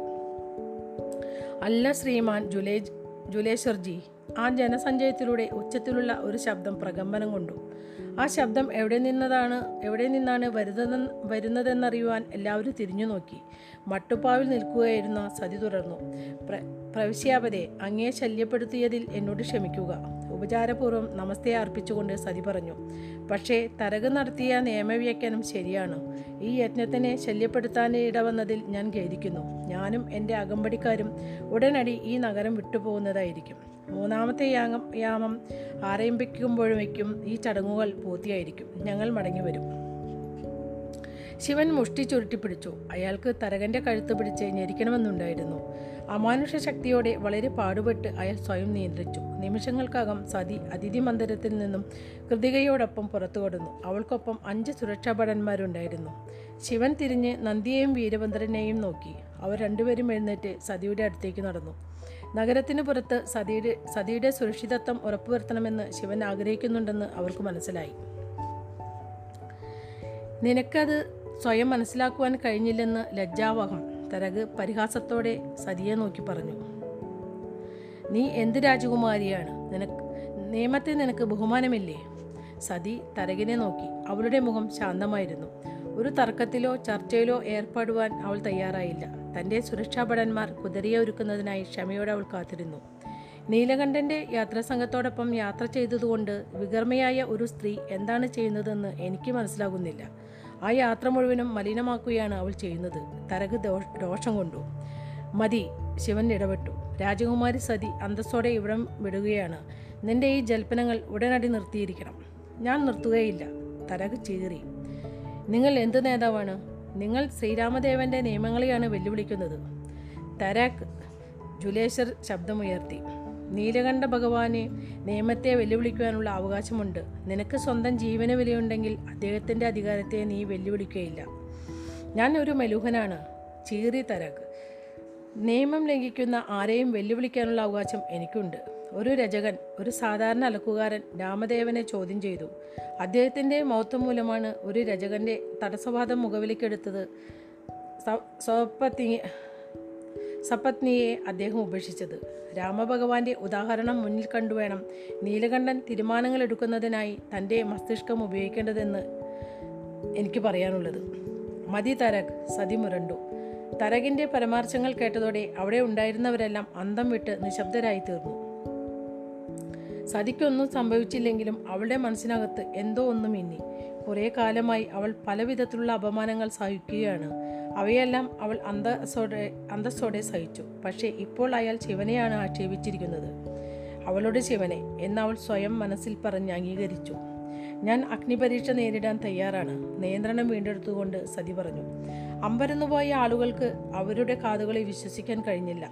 അല്ല ശ്രീമാൻ ജുലേ ജുലേശ്വർജി ആ ജനസഞ്ചയത്തിലൂടെ ഉച്ചത്തിലുള്ള ഒരു ശബ്ദം പ്രകമ്പനം കൊണ്ടു. ആ ശബ്ദം എവിടെ നിന്നതാണ് എവിടെ നിന്നാണ് വരുന്നത് വരുന്നതെന്നറിയുവാൻ എല്ലാവരും തിരിഞ്ഞു നോക്കി. മട്ടുപ്പാവിൽ നിൽക്കുകയായിരുന്ന സതി തുടർന്നു. പ്ര പ്രവിശ്യാപതെ അങ്ങേ ശല്യപ്പെടുത്തിയതിൽ എന്നോട് ക്ഷമിക്കുക. ഉപചാരപൂർവം നമസ്തേ അർപ്പിച്ചുകൊണ്ട് സതി പറഞ്ഞു. പക്ഷേ തരക് നടത്തിയ നിയമവ്യാഖ്യാനം ശരിയാണ്. ഈ യജ്ഞത്തിനെ ശല്യപ്പെടുത്താൻ ഇടവന്നതിൽ ഞാൻ ഖേദിക്കുന്നു. ഞാനും എന്റെ അകമ്പടിക്കാരും ഉടനടി ഈ നഗരം വിട്ടുപോകുന്നതായിരിക്കും. മൂന്നാമത്തെ യാഗം യാമം ആരംഭിക്കുമ്പോഴേക്കും ഈ ചടങ്ങുകൾ പൂർത്തിയായിരിക്കും. ഞങ്ങൾ മടങ്ങി വരും ശിവൻ മുഷ്ടി ചുരുട്ടിപ്പിടിച്ചു. അയാൾക്ക് തരകന്റെ കഴുത്ത് പിടിച്ച് ഞെരിക്കണമെന്നുണ്ടായിരുന്നു. അമാനുഷ ശക്തിയോടെ വളരെ പാടുപെട്ട് അയാൾ സ്വയം നിയന്ത്രിച്ചു. നിമിഷങ്ങൾക്കകം സതി അതിഥി മന്ദിരത്തിൽ നിന്നും കൃതികയോടൊപ്പം പുറത്തു കടന്നു. അവൾക്കൊപ്പം അഞ്ച് സുരക്ഷാഭടന്മാരുണ്ടായിരുന്നു. ശിവൻ തിരിഞ്ഞ് നന്ദിയെയും വീരഭദ്രനെയും നോക്കി. അവർ രണ്ടുപേരും എഴുന്നേറ്റ് സതിയുടെ അടുത്തേക്ക് നടന്നു. നഗരത്തിന് പുറത്ത് സതിയുടെ സതിയുടെ സുരക്ഷിതത്വം ഉറപ്പുവരുത്തണമെന്ന് ശിവൻ ആഗ്രഹിക്കുന്നുണ്ടെന്ന് അവർക്ക് മനസ്സിലായി. നിനക്കത് സ്വയം മനസ്സിലാക്കുവാൻ കഴിഞ്ഞില്ലെന്ന് ലജ്ജാവഹം തരക് പരിഹാസത്തോടെ സതിയെ നോക്കി പറഞ്ഞു. നീ എന്ത് രാജകുമാരിയാണ്? നിനക്ക് നിയമത്തെ നിനക്ക് ബഹുമാനമില്ലേ? സതി തരകിനെ നോക്കി. അവളുടെ മുഖം ശാന്തമായിരുന്നു. ഒരു തർക്കത്തിലോ ചർച്ചയിലോ ഏർപ്പെടുവാൻ അവൾ തയ്യാറായില്ല. തന്റെ സുരക്ഷാഭടന്മാർ കുതിരയെ ഒരുക്കുന്നതിനായി ക്ഷമയോടെ അവൾ കാത്തിരുന്നു. നീലകണ്ഠന്റെ യാത്രാസംഘത്തോടൊപ്പം യാത്ര ചെയ്തതുകൊണ്ട് വികർമ്മയായ ഒരു സ്ത്രീ എന്താണ് ചെയ്യുന്നതെന്ന് എനിക്ക് മനസ്സിലാകുന്നില്ല. ആ യാത്ര മുഴുവനും മലിനമാക്കുകയാണ് അവൾ ചെയ്യുന്നത്. തരക് ദോഷം കൊണ്ടു. മതി ശിവൻ ഇടപെട്ടു. രാജകുമാരി സതി അന്തസ്സോടെ ഇവിടം വിടുകയാണ്. നിന്റെ ഈ ജൽപ്പനങ്ങൾ ഉടനടി നിർത്തിയിരിക്കണം. ഞാൻ നിർത്തുകയില്ല. തരക് ചീറി. നിങ്ങൾ എന്ത് നേതാവാണ്? നിങ്ങൾ ശ്രീരാമദേവന്റെ നിയമങ്ങളെയാണ് വെല്ലുവിളിക്കുന്നത്. തരാക്ക് ജുലേശ്വർ ശബ്ദമുയർത്തി. നീലകണ്ഠ ഭഗവാന് നിയമത്തെ വെല്ലുവിളിക്കുവാനുള്ള അവകാശമുണ്ട്. നിനക്ക് സ്വന്തം ജീവന വിലയുണ്ടെങ്കിൽ അദ്ദേഹത്തിന്റെ അധികാരത്തെ നീ വെല്ലുവിളിക്കുകയില്ല. ഞാൻ ഒരു മെലൂഹനാണ്. ചീറി തരക്. നിയമം ലംഘിക്കുന്ന ആരെയും വെല്ലുവിളിക്കാനുള്ള അവകാശം എനിക്കുണ്ട്. ഒരു രചകൻ ഒരു സാധാരണ അലക്കുകാരൻ രാമദേവനെ ചോദ്യം ചെയ്തു. അദ്ദേഹത്തിന്റെ മൗത്വം മൂലമാണ് ഒരു രചകന്റെ തടസ്സവാദം മുഖവിലേക്കെടുത്തത് സ്വപത്നി സപത്നിയെ അദ്ദേഹം ഉപേക്ഷിച്ചത്. രാമഭഗവാന്റെ ഉദാഹരണം മുന്നിൽ കണ്ടുവേണം നീലകണ്ഠൻ തീരുമാനങ്ങൾ എടുക്കുന്നതിനായി തന്റെ മസ്തിഷ്കം ഉപയോഗിക്കേണ്ടതെന്ന് എനിക്ക് പറയാനുള്ളത്. മതി തരക് സതി മുരണ്ടു. തരകിന്റെ പരാമർശങ്ങൾ കേട്ടതോടെ അവിടെ ഉണ്ടായിരുന്നവരെല്ലാം അന്തം വിട്ട് നിശബ്ദരായി തീർന്നു സതിക്കൊന്നും സംഭവിച്ചില്ലെങ്കിലും അവളുടെ മനസ്സിനകത്ത് എന്തോ ഒന്നും മിന്നി. കുറേ കാലമായി അവൾ പലവിധത്തിലുള്ള അപമാനങ്ങൾ സഹിക്കുകയാണ്. അവയെല്ലാം അവൾ അന്തസ്സോടെ അന്തസ്സോടെ സഹിച്ചു. പക്ഷേ ഇപ്പോൾ അയാൾ ശിവനെയാണ് ആക്ഷേപിച്ചിരിക്കുന്നത്. അവളുടെ ശിവനെ എന്ന് അവൾ സ്വയം മനസ്സിൽ പറഞ്ഞ് അംഗീകരിച്ചു. ഞാൻ അഗ്നിപരീക്ഷ നേരിടാൻ തയ്യാറാണ്. നിയന്ത്രണം വീണ്ടെടുത്തുകൊണ്ട് സതി പറഞ്ഞു. അമ്പരന്നുപോയ ആളുകൾക്ക് അവരുടെ കാതുകളെ വിശ്വസിക്കാൻ കഴിഞ്ഞില്ല.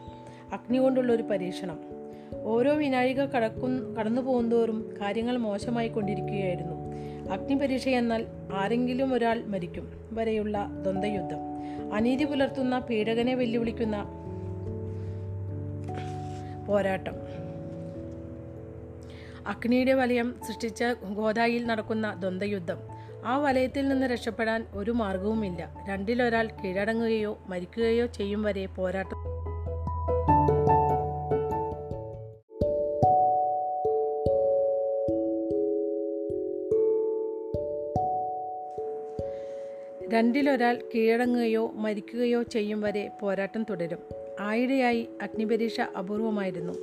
അഗ്നി കൊണ്ടുള്ള ഒരു പരീക്ഷണം. ഓരോ വിനാഴിക കടക്കും കടന്നു പോകുന്തോറും കാര്യങ്ങൾ മോശമായി കൊണ്ടിരിക്കുകയായിരുന്നു അഗ്നിപരീക്ഷ എന്നാൽ ആരെങ്കിലും ഒരാൾ മരിക്കും വരെയുള്ള ദ്വന്ദ്വയുദ്ധം. അനീതി പുലർത്തുന്ന പീഡകനെ വെല്ലുവിളിക്കുന്ന പോരാട്ടം. അഗ്നിയുടെ വലയം സൃഷ്ടിച്ച ഗോദായിൽ നടക്കുന്ന ദ്വന്ദ്വയുദ്ധം. ആ വലയത്തിൽ നിന്ന് രക്ഷപ്പെടാൻ ഒരു മാർഗവുമില്ല. രണ്ടിലൊരാൾ കീഴടങ്ങുകയോ മരിക്കുകയോ ചെയ്യും വരെ പോരാട്ടം രണ്ടിലൊരാൾ കീഴടങ്ങുകയോ മരിക്കുകയോ ചെയ്യും വരെ പോരാട്ടം തുടരും. ആയിടെയായി അഗ്നിപരീക്ഷ അപൂർവമായിരുന്നു.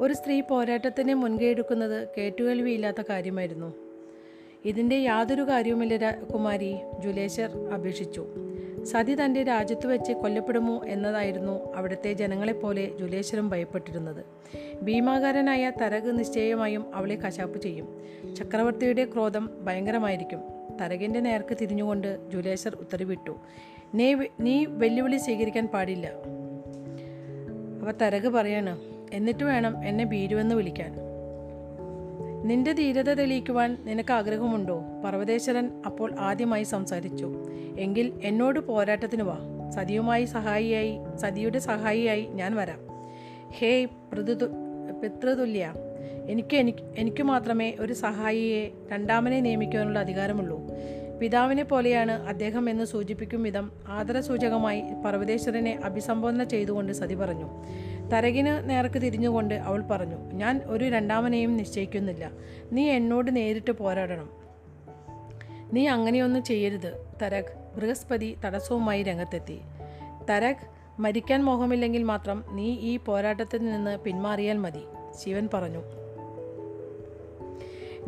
ഒരു സ്ത്രീ പോരാട്ടത്തിന് മുൻകൈയെടുക്കുന്നത് കേട്ടുകേൾവിയില്ലാത്ത കാര്യമായിരുന്നു. ഇതിന്റെ യാതൊരു കാര്യവുമില്ല കുമാരി ജുലേശർ അപേക്ഷിച്ചു. സതി തന്റെ രാജ്യത്ത് വെച്ച് കൊല്ലപ്പെടുമോ എന്നതായിരുന്നു അവിടുത്തെ ജനങ്ങളെപ്പോലെ ജുലേശ്വരം ഭയപ്പെട്ടിരുന്നത്. ഭീമാകാരനായ തരക് നിശ്ചയമായും അവളെ കശാപ്പ് ചെയ്യും. ചക്രവർത്തിയുടെ ക്രോധം ഭയങ്കരമായിരിക്കും. തരകിന്റെ നേർക്ക് തിരിഞ്ഞുകൊണ്ട് ജുലേശർ ഉത്തരവിട്ടു. നീ നീ വെല്ലുവിളി സ്വീകരിക്കാൻ പാടില്ല. അവ തരക് പറയാണ് എന്നിട്ട് വേണം എന്നെ ഭീരുവെന്ന് വിളിക്കാൻ. നിന്റെ ധീരത തെളിയിക്കുവാൻ നിനക്ക് ആഗ്രഹമുണ്ടോ? പർവതേശ്വരൻ അപ്പോൾ ആദ്യമായി സംസാരിച്ചു. എങ്കിൽ എന്നോട് പോരാട്ടത്തിന് വാ. സതിയുമായി സഹായിയായി സതിയുടെ സഹായിയായി ഞാൻ വരാം. ഹേയ് പൃഥു പിതൃതുല്യ എനിക്ക് എനിക്ക് എനിക്ക് മാത്രമേ ഒരു സഹായിയെ രണ്ടാമനെ നിയമിക്കുവാനുള്ള അധികാരമുള്ളൂ. പിതാവിനെ പോലെയാണ് അദ്ദേഹം എന്ന് സൂചിപ്പിക്കും വിധം ആദരസൂചകമായി പർവതേശ്വരനെ അഭിസംബോധന ചെയ്തുകൊണ്ട് സതി പറഞ്ഞു. തരകിന് നേർക്ക് തിരിഞ്ഞുകൊണ്ട് അവൾ പറഞ്ഞു ഞാൻ ഒരു രണ്ടാമനെയും നിശ്ചയിക്കുന്നില്ല. നീ എന്നോട് നേരിട്ട് പോരാടണം. നീ അങ്ങനെയൊന്നും ചെയ്യരുത്. തരക് ബൃഹസ്പതി തടസ്സവുമായി രംഗത്തെത്തി. തരക് മരിക്കാൻ മോഹമില്ലെങ്കിൽ മാത്രം നീ ഈ പോരാട്ടത്തിൽ നിന്ന് പിന്മാറിയാൽ മതി ശിവൻ പറഞ്ഞു.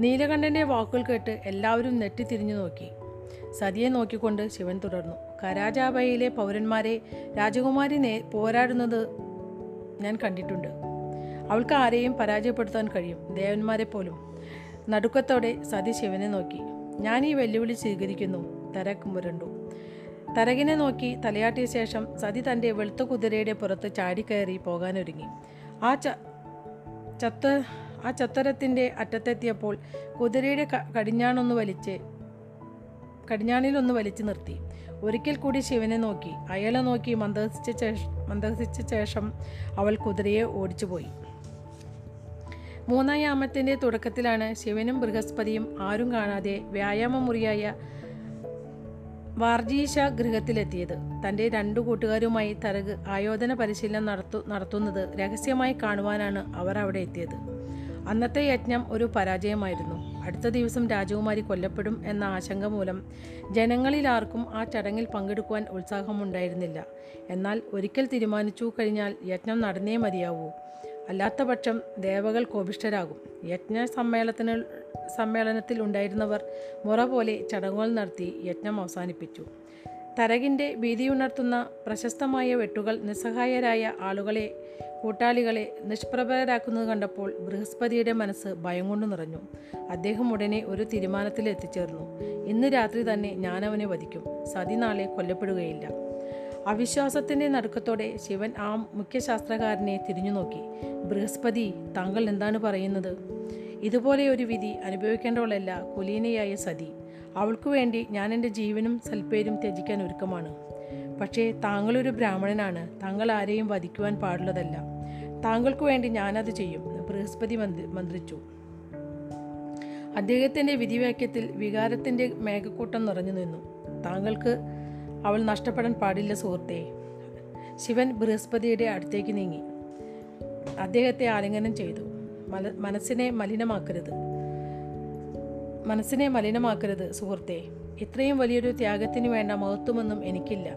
നീലകണ്ഠന്റെ വാക്കുകൾ കേട്ട് എല്ലാവരും നെറ്റിത്തിരിഞ്ഞു നോക്കി. സതിയെ നോക്കിക്കൊണ്ട് ശിവൻ തുടർന്നു. കരാജാബയിലെ പൗരന്മാരെ രാജകുമാരി നേ പോരാടുന്നത് ഞാൻ കണ്ടിട്ടുണ്ട്. അവൾക്ക് ആരെയും പരാജയപ്പെടുത്താൻ കഴിയും. ദേവന്മാരെ പോലും നടുക്കത്തോടെ സതി ശിവനെ നോക്കി. ഞാൻ ഈ വെല്ലുവിളി സ്വീകരിക്കുന്നു. തരക് മുരണ്ടു തരകിനെ നോക്കി തലയാട്ടിയ ശേഷം സതി തന്റെ വെളുത്ത കുതിരയുടെ പുറത്ത് ചാടിക്കയറി പോകാനൊരുങ്ങി. ആ ച ചത്ത ആ ചത്തരത്തിന്റെ അറ്റത്തെത്തിയപ്പോൾ കുതിരയുടെ കടിഞ്ഞാണൊന്ന് വലിച്ച് കടിഞ്ഞാണിലൊന്ന് വലിച്ചു നിർത്തി. ഒരിക്കൽ കൂടി ശിവനെ നോക്കി. അയാളെ നോക്കി മന്ദഹസിച്ച ശേഷം മന്ദഹസിച്ച ശേഷം അവൾ കുതിരയെ ഓടിച്ചുപോയി. മൂന്നാം യാമത്തിന്റെ തുടക്കത്തിലാണ് ശിവനും ബൃഹസ്പതിയും ആരും കാണാതെ വ്യായാമമുറിയായ വാർജീഷ ഗൃഹത്തിലെത്തിയത്. തന്റെ രണ്ടു കൂട്ടുകാരുമായി തരക് ആയോധന പരിശീലനം നടത്തു നടത്തുന്നത് രഹസ്യമായി കാണുവാനാണ് അവർ അവിടെ എത്തിയത്. അന്നത്തെ യജ്ഞം ഒരു പരാജയമായിരുന്നു. അടുത്ത ദിവസം രാജകുമാരി കൊല്ലപ്പെടും എന്ന ആശങ്ക മൂലം ജനങ്ങളിൽ ആർക്കും ആ ചടങ്ങിൽ പങ്കെടുക്കുവാൻ ഉത്സാഹമുണ്ടായിരുന്നില്ല. എന്നാൽ ഒരിക്കൽ തീരുമാനിച്ചു കഴിഞ്ഞാൽ യജ്ഞം നടന്നേ മതിയാവൂ. അല്ലാത്തപക്ഷം ദേവകൾ കോപിഷ്ഠരാകും. യജ്ഞ സമ്മേളനത്തിന് സമ്മേളനത്തിൽ ഉണ്ടായിരുന്നവർ മുറ പോലെ ചടങ്ങുകൾ നടത്തി യജ്ഞം അവസാനിപ്പിച്ചു. തരകിന്റെ ഭീതിയുണർത്തുന്ന പ്രശസ്തമായ വെട്ടുകൾ നിസ്സഹായരായ ആളുകളെ കൂട്ടാളികളെ നിഷ്പ്രഭരാക്കുന്നത് കണ്ടപ്പോൾ ബൃഹസ്പതിയുടെ മനസ്സ് ഭയം കൊണ്ട് നിറഞ്ഞു. അദ്ദേഹം ഉടനെ ഒരു തീരുമാനത്തിൽ എത്തിച്ചേർന്നു. ഇന്ന് രാത്രി തന്നെ ഞാനവനെ വധിക്കും. സതി നാളെ കൊല്ലപ്പെടുകയില്ല. അവിശ്വാസത്തിന്റെ നടുക്കത്തോടെ ശിവൻ ആ മുഖ്യശാസ്ത്രകാരനെ തിരിഞ്ഞു നോക്കി. ബൃഹസ്പതി താങ്കൾ എന്താണ് പറയുന്നത്? ഇതുപോലെ ഒരു വിധി അനുഭവിക്കേണ്ടവളല്ല കുലീനയായ സതി. അവൾക്കു വേണ്ടി ഞാൻ എന്റെ ജീവനും സൽപ്പേരും ത്യജിക്കാൻ ഒരുക്കമാണ്. പക്ഷേ താങ്കളൊരു ബ്രാഹ്മണനാണ്. താങ്കൾ ആരെയും വധിക്കുവാൻ പാടുള്ളതല്ല. താങ്കൾക്ക് വേണ്ടി ഞാനത് ചെയ്യും ബൃഹസ്പതി മന്ത്രി മന്ത്രിച്ചു. അദ്ദേഹത്തിന്റെ വിധിവാക്യത്തിൽ വികാരത്തിന്റെ മേഘക്കൂട്ടം നിറഞ്ഞു നിന്നു. താങ്കൾക്ക് അവൾ നഷ്ടപ്പെടാൻ പാടില്ല സുഹൃത്തെ. ശിവൻ ബൃഹസ്പതിയുടെ അടുത്തേക്ക് നീങ്ങി. അദ്ദേഹത്തെ ആലിംഗനം ചെയ്തു. മനസ്സിനെ മലിനമാക്കരുത്. മനസ്സിനെ മലിനമാക്കരുത് സുഹൃത്തെ. ഇത്രയും വലിയൊരു ത്യാഗത്തിന് വേണ്ട മഹത്വമൊന്നും എനിക്കില്ല.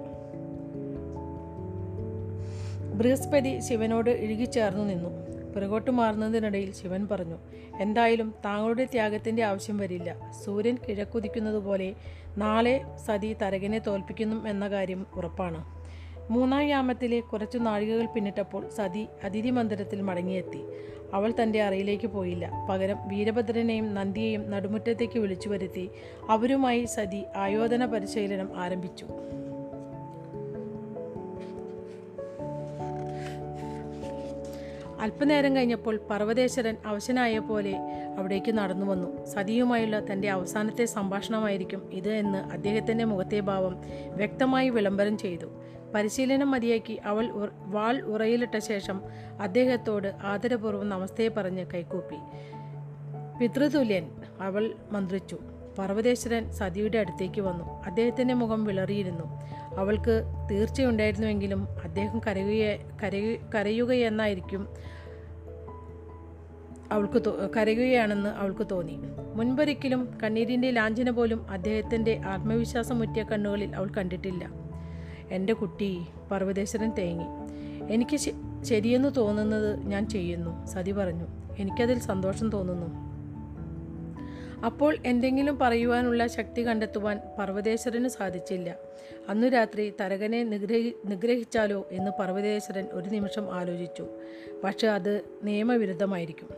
ബൃഹസ്പതി ശിവനോട് ഇഴുകിച്ചേർന്നു നിന്നു. പിറകോട്ട് മാറുന്നതിനിടയിൽ ശിവൻ പറഞ്ഞു എന്തായാലും താങ്കളുടെ ത്യാഗത്തിന്റെ ആവശ്യം വരില്ല. സൂര്യൻ കിഴക്കുതിക്കുന്നതുപോലെ നാളെ സതി തരകനെ തോൽപ്പിക്കുന്നു എന്ന കാര്യം ഉറപ്പാണ്. മൂന്നാം യാമത്തിലെ കുറച്ചു നാഴികകൾ പിന്നിട്ടപ്പോൾ സതി അതിഥി മന്ദിരത്തിൽ മടങ്ങിയെത്തി. അവൾ തന്റെ അറയിലേക്ക് പോയില്ല. പകരം വീരഭദ്രനെയും നന്ദിയെയും നടുമുറ്റത്തേക്ക് വിളിച്ചു വരുത്തി അവരുമായി സതി ആയോധന പരിശീലനം ആരംഭിച്ചു. അല്പനേരം കഴിഞ്ഞപ്പോൾ പർവതേശ്വരൻ അവശനായ പോലെ അവിടേക്ക് നടന്നു വന്നു. സതിയുമായുള്ള തന്റെ അവസാനത്തെ സംഭാഷണമായിരിക്കും ഇത് എന്ന് അദ്ദേഹത്തിന്റെ മുഖത്തെ ഭാവം വ്യക്തമായി വിളംബരം ചെയ്തു. പരിശീലനം മതിയാക്കി അവൾ വാൾ ഉറയിലിട്ട ശേഷം അദ്ദേഹത്തോട് ആദരപൂർവം നമസ്തേ പറഞ്ഞ് കൈകൂപ്പി. പിതൃതുല്യൻ അവൾ മന്ത്രിച്ചു. പർവതേശ്വരൻ സതിയുടെ അടുത്തേക്ക് വന്നു. അദ്ദേഹത്തിന്റെ മുഖം വിളറിയിരുന്നു. അവൾക്ക് തീർച്ചയുണ്ടായിരുന്നുവെങ്കിലും അദ്ദേഹം കരയുക കരയു കരയുകയെന്നായിരിക്കും അവൾക്ക് കരയുകയാണെന്ന് അവൾക്ക് തോന്നി. മുൻപൊരിക്കലും കണ്ണീരിന്റെ ലാഞ്ചന പോലും അദ്ദേഹത്തിന്റെ ആത്മവിശ്വാസമുറ്റിയ കണ്ണുകളിൽ അവൾ കണ്ടിട്ടില്ല. എന്റെ കുട്ടി പർവതേശ്വരൻ തേങ്ങി. എനിക്ക് ശരിയെന്ന് തോന്നുന്നത് ഞാൻ ചെയ്യുന്നു സതി പറഞ്ഞു. എനിക്കതിൽ സന്തോഷം തോന്നുന്നു. അപ്പോൾ എന്തെങ്കിലും പറയുവാനുള്ള ശക്തി കണ്ടെത്തുവാൻ പർവതേശ്വരന് സാധിച്ചില്ല. അന്നു രാത്രി തരകനെ നിഗ്രഹി നിഗ്രഹിച്ചാലോ എന്ന് പർവതേശ്വരൻ ഒരു നിമിഷം ആലോചിച്ചു. പക്ഷെ അത് നിയമവിരുദ്ധമായിരിക്കും.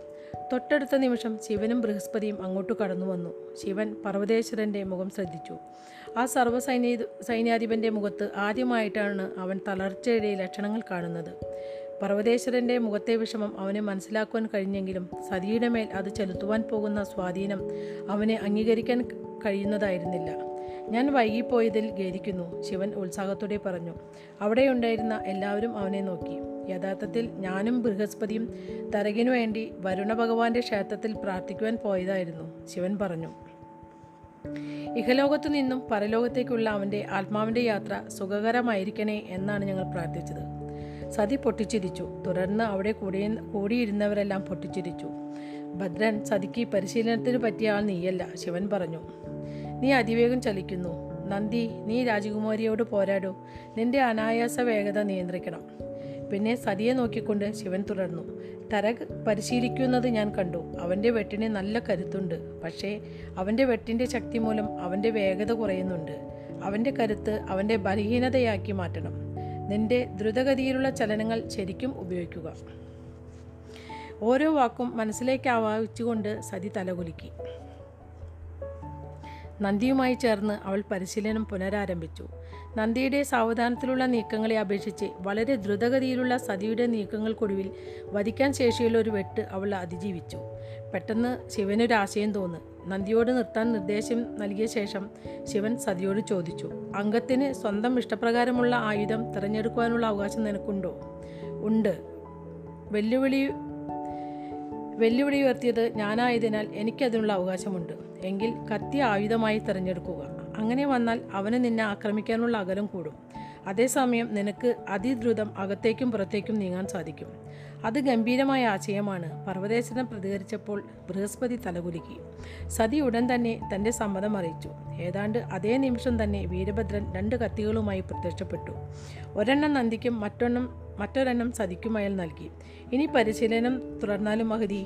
തൊട്ടടുത്ത നിമിഷം ശിവനും ബൃഹസ്പതിയും അങ്ങോട്ട് കടന്നു വന്നു. ശിവൻ പർവതേശ്വരന്റെ മുഖം ശ്രദ്ധിച്ചു. ആ സർവസൈന്യ സൈന്യാധിപന്റെ മുഖത്ത് ആദ്യമായിട്ടാണ് അവൻ തളർച്ചയുടെ ലക്ഷണങ്ങൾ കാണുന്നത്. പർവതേശ്വരന്റെ മുഖത്തെ വിഷമം അവന് മനസ്സിലാക്കുവാൻ കഴിഞ്ഞെങ്കിലും സതിയുടെ മേൽ അത് ചെലുത്തുവാൻ പോകുന്ന സ്വാധീനം അവനെ അംഗീകരിക്കാൻ കഴിയുന്നതായിരുന്നില്ല. ഞാൻ വൈകിപ്പോയതിൽ ഖേദിക്കുന്നു ശിവൻ ഉത്സാഹത്തോടെ പറഞ്ഞു. അവിടെയുണ്ടായിരുന്ന എല്ലാവരും അവനെ നോക്കി. യഥാർത്ഥത്തിൽ ഞാനും ബൃഹസ്പതിയും തരകിനു വേണ്ടി വരുണ ഭഗവാന്റെ ക്ഷേത്രത്തിൽ പ്രാർത്ഥിക്കുവാൻ പോയതായിരുന്നു ശിവൻ പറഞ്ഞു. ഇഹലോകത്തു നിന്നും പരലോകത്തേക്കുള്ള അവന്റെ ആത്മാവിന്റെ യാത്ര സുഖകരമായിരിക്കണേ എന്നാണ് ഞങ്ങൾ പ്രാർത്ഥിച്ചത്. സതി പൊട്ടിച്ചിരിച്ചു. തുടർന്ന് അവിടെ കൂടി കൂടിയിരുന്നവരെല്ലാം പൊട്ടിച്ചിരിച്ചു. ഭദ്രൻ സതിക്ക് പരിശീലനത്തിന് പറ്റിയ ആൾ നീയല്ല ശിവൻ പറഞ്ഞു. നീ അതിവേഗം ചലിക്കുന്നു. നന്ദി നീ രാജകുമാരിയോട് പോരാടൂ. നിന്റെ അനായാസ വേഗത നിയന്ത്രിക്കണം. പിന്നെ സതിയെ നോക്കിക്കൊണ്ട് ശിവൻ തുടർന്നു. തരക് പരിശീലിക്കുന്നത് ഞാൻ കണ്ടു. അവന്റെ വെട്ടിന് നല്ല കരുത്തുണ്ട്. പക്ഷേ അവന്റെ വെട്ടിന്റെ ശക്തി മൂലം അവന്റെ വേഗത കുറയുന്നുണ്ട്. അവന്റെ കരുത്ത് അവന്റെ ബലഹീനതയാക്കി മാറ്റണം. നിന്റെ ദ്രുതഗതിയിലുള്ള ചലനങ്ങൾ ശരിക്കും ഉപയോഗിക്കുക. ഓരോ വാക്കും മനസ്സിലേക്ക് ആവാഹിച്ചുകൊണ്ട് സതി തലകുലുക്കി. നന്ദിയുമായി ചേർന്ന് അവൾ പരിശീലനം പുനരാരംഭിച്ചു. നന്ദിയുടെ സാവധാനത്തിലുള്ള നീക്കങ്ങളെ അപേക്ഷിച്ച് വളരെ ദ്രുതഗതിയിലുള്ള സതിയുടെ നീക്കങ്ങൾക്കൊടുവിൽ വധിക്കാൻ ശേഷിയുള്ള ഒരു വെട്ട് അവൾ അതിജീവിച്ചു. പെട്ടെന്ന് ശിവനൊരു ആശയം നന്ദിയോട് നിർത്താൻ നിർദ്ദേശം നൽകിയ ശേഷം ശിവൻ സതിയോട് ചോദിച്ചു അംഗത്തിന് സ്വന്തം ഇഷ്ടപ്രകാരമുള്ള ആയുധം തിരഞ്ഞെടുക്കുവാനുള്ള അവകാശം നിനക്കുണ്ടോ? ഉണ്ട്. വെല്ലുവിളി വെല്ലുവിളി ഉയർത്തിയത് ഞാനായതിനാൽ എനിക്കതിനുള്ള അവകാശമുണ്ട്. എങ്കിൽ കത്തി ആയുധമായി തിരഞ്ഞെടുക്കുക. അങ്ങനെ വന്നാൽ അവന് നിന്നെ ആക്രമിക്കാനുള്ള അകലം കൂടും. അതേസമയം നിനക്ക് അതിദ്രുതം അകത്തേക്കും പുറത്തേക്കും നീങ്ങാൻ സാധിക്കും. അത് ഗംഭീരമായ ആശയമാണ്. പർവതേശ്വരൻ പ്രതികരിച്ചപ്പോൾ ബൃഹസ്പതി തലകുലുക്കി. സതി ഉടൻ തന്നെ തന്റെ സമ്മതം അറിയിച്ചു. ഏതാണ്ട് അതേ നിമിഷം തന്നെ വീരഭദ്രൻ രണ്ട് കത്തികളുമായി പ്രത്യക്ഷപ്പെട്ടു. ഒരെണ്ണം നന്ദിക്കും മറ്റൊന്നും മറ്റൊരെണ്ണം സതിക്കുമയൽ നൽകി. ഇനി പരിശീലനം തുടർന്നാലും മഹതി.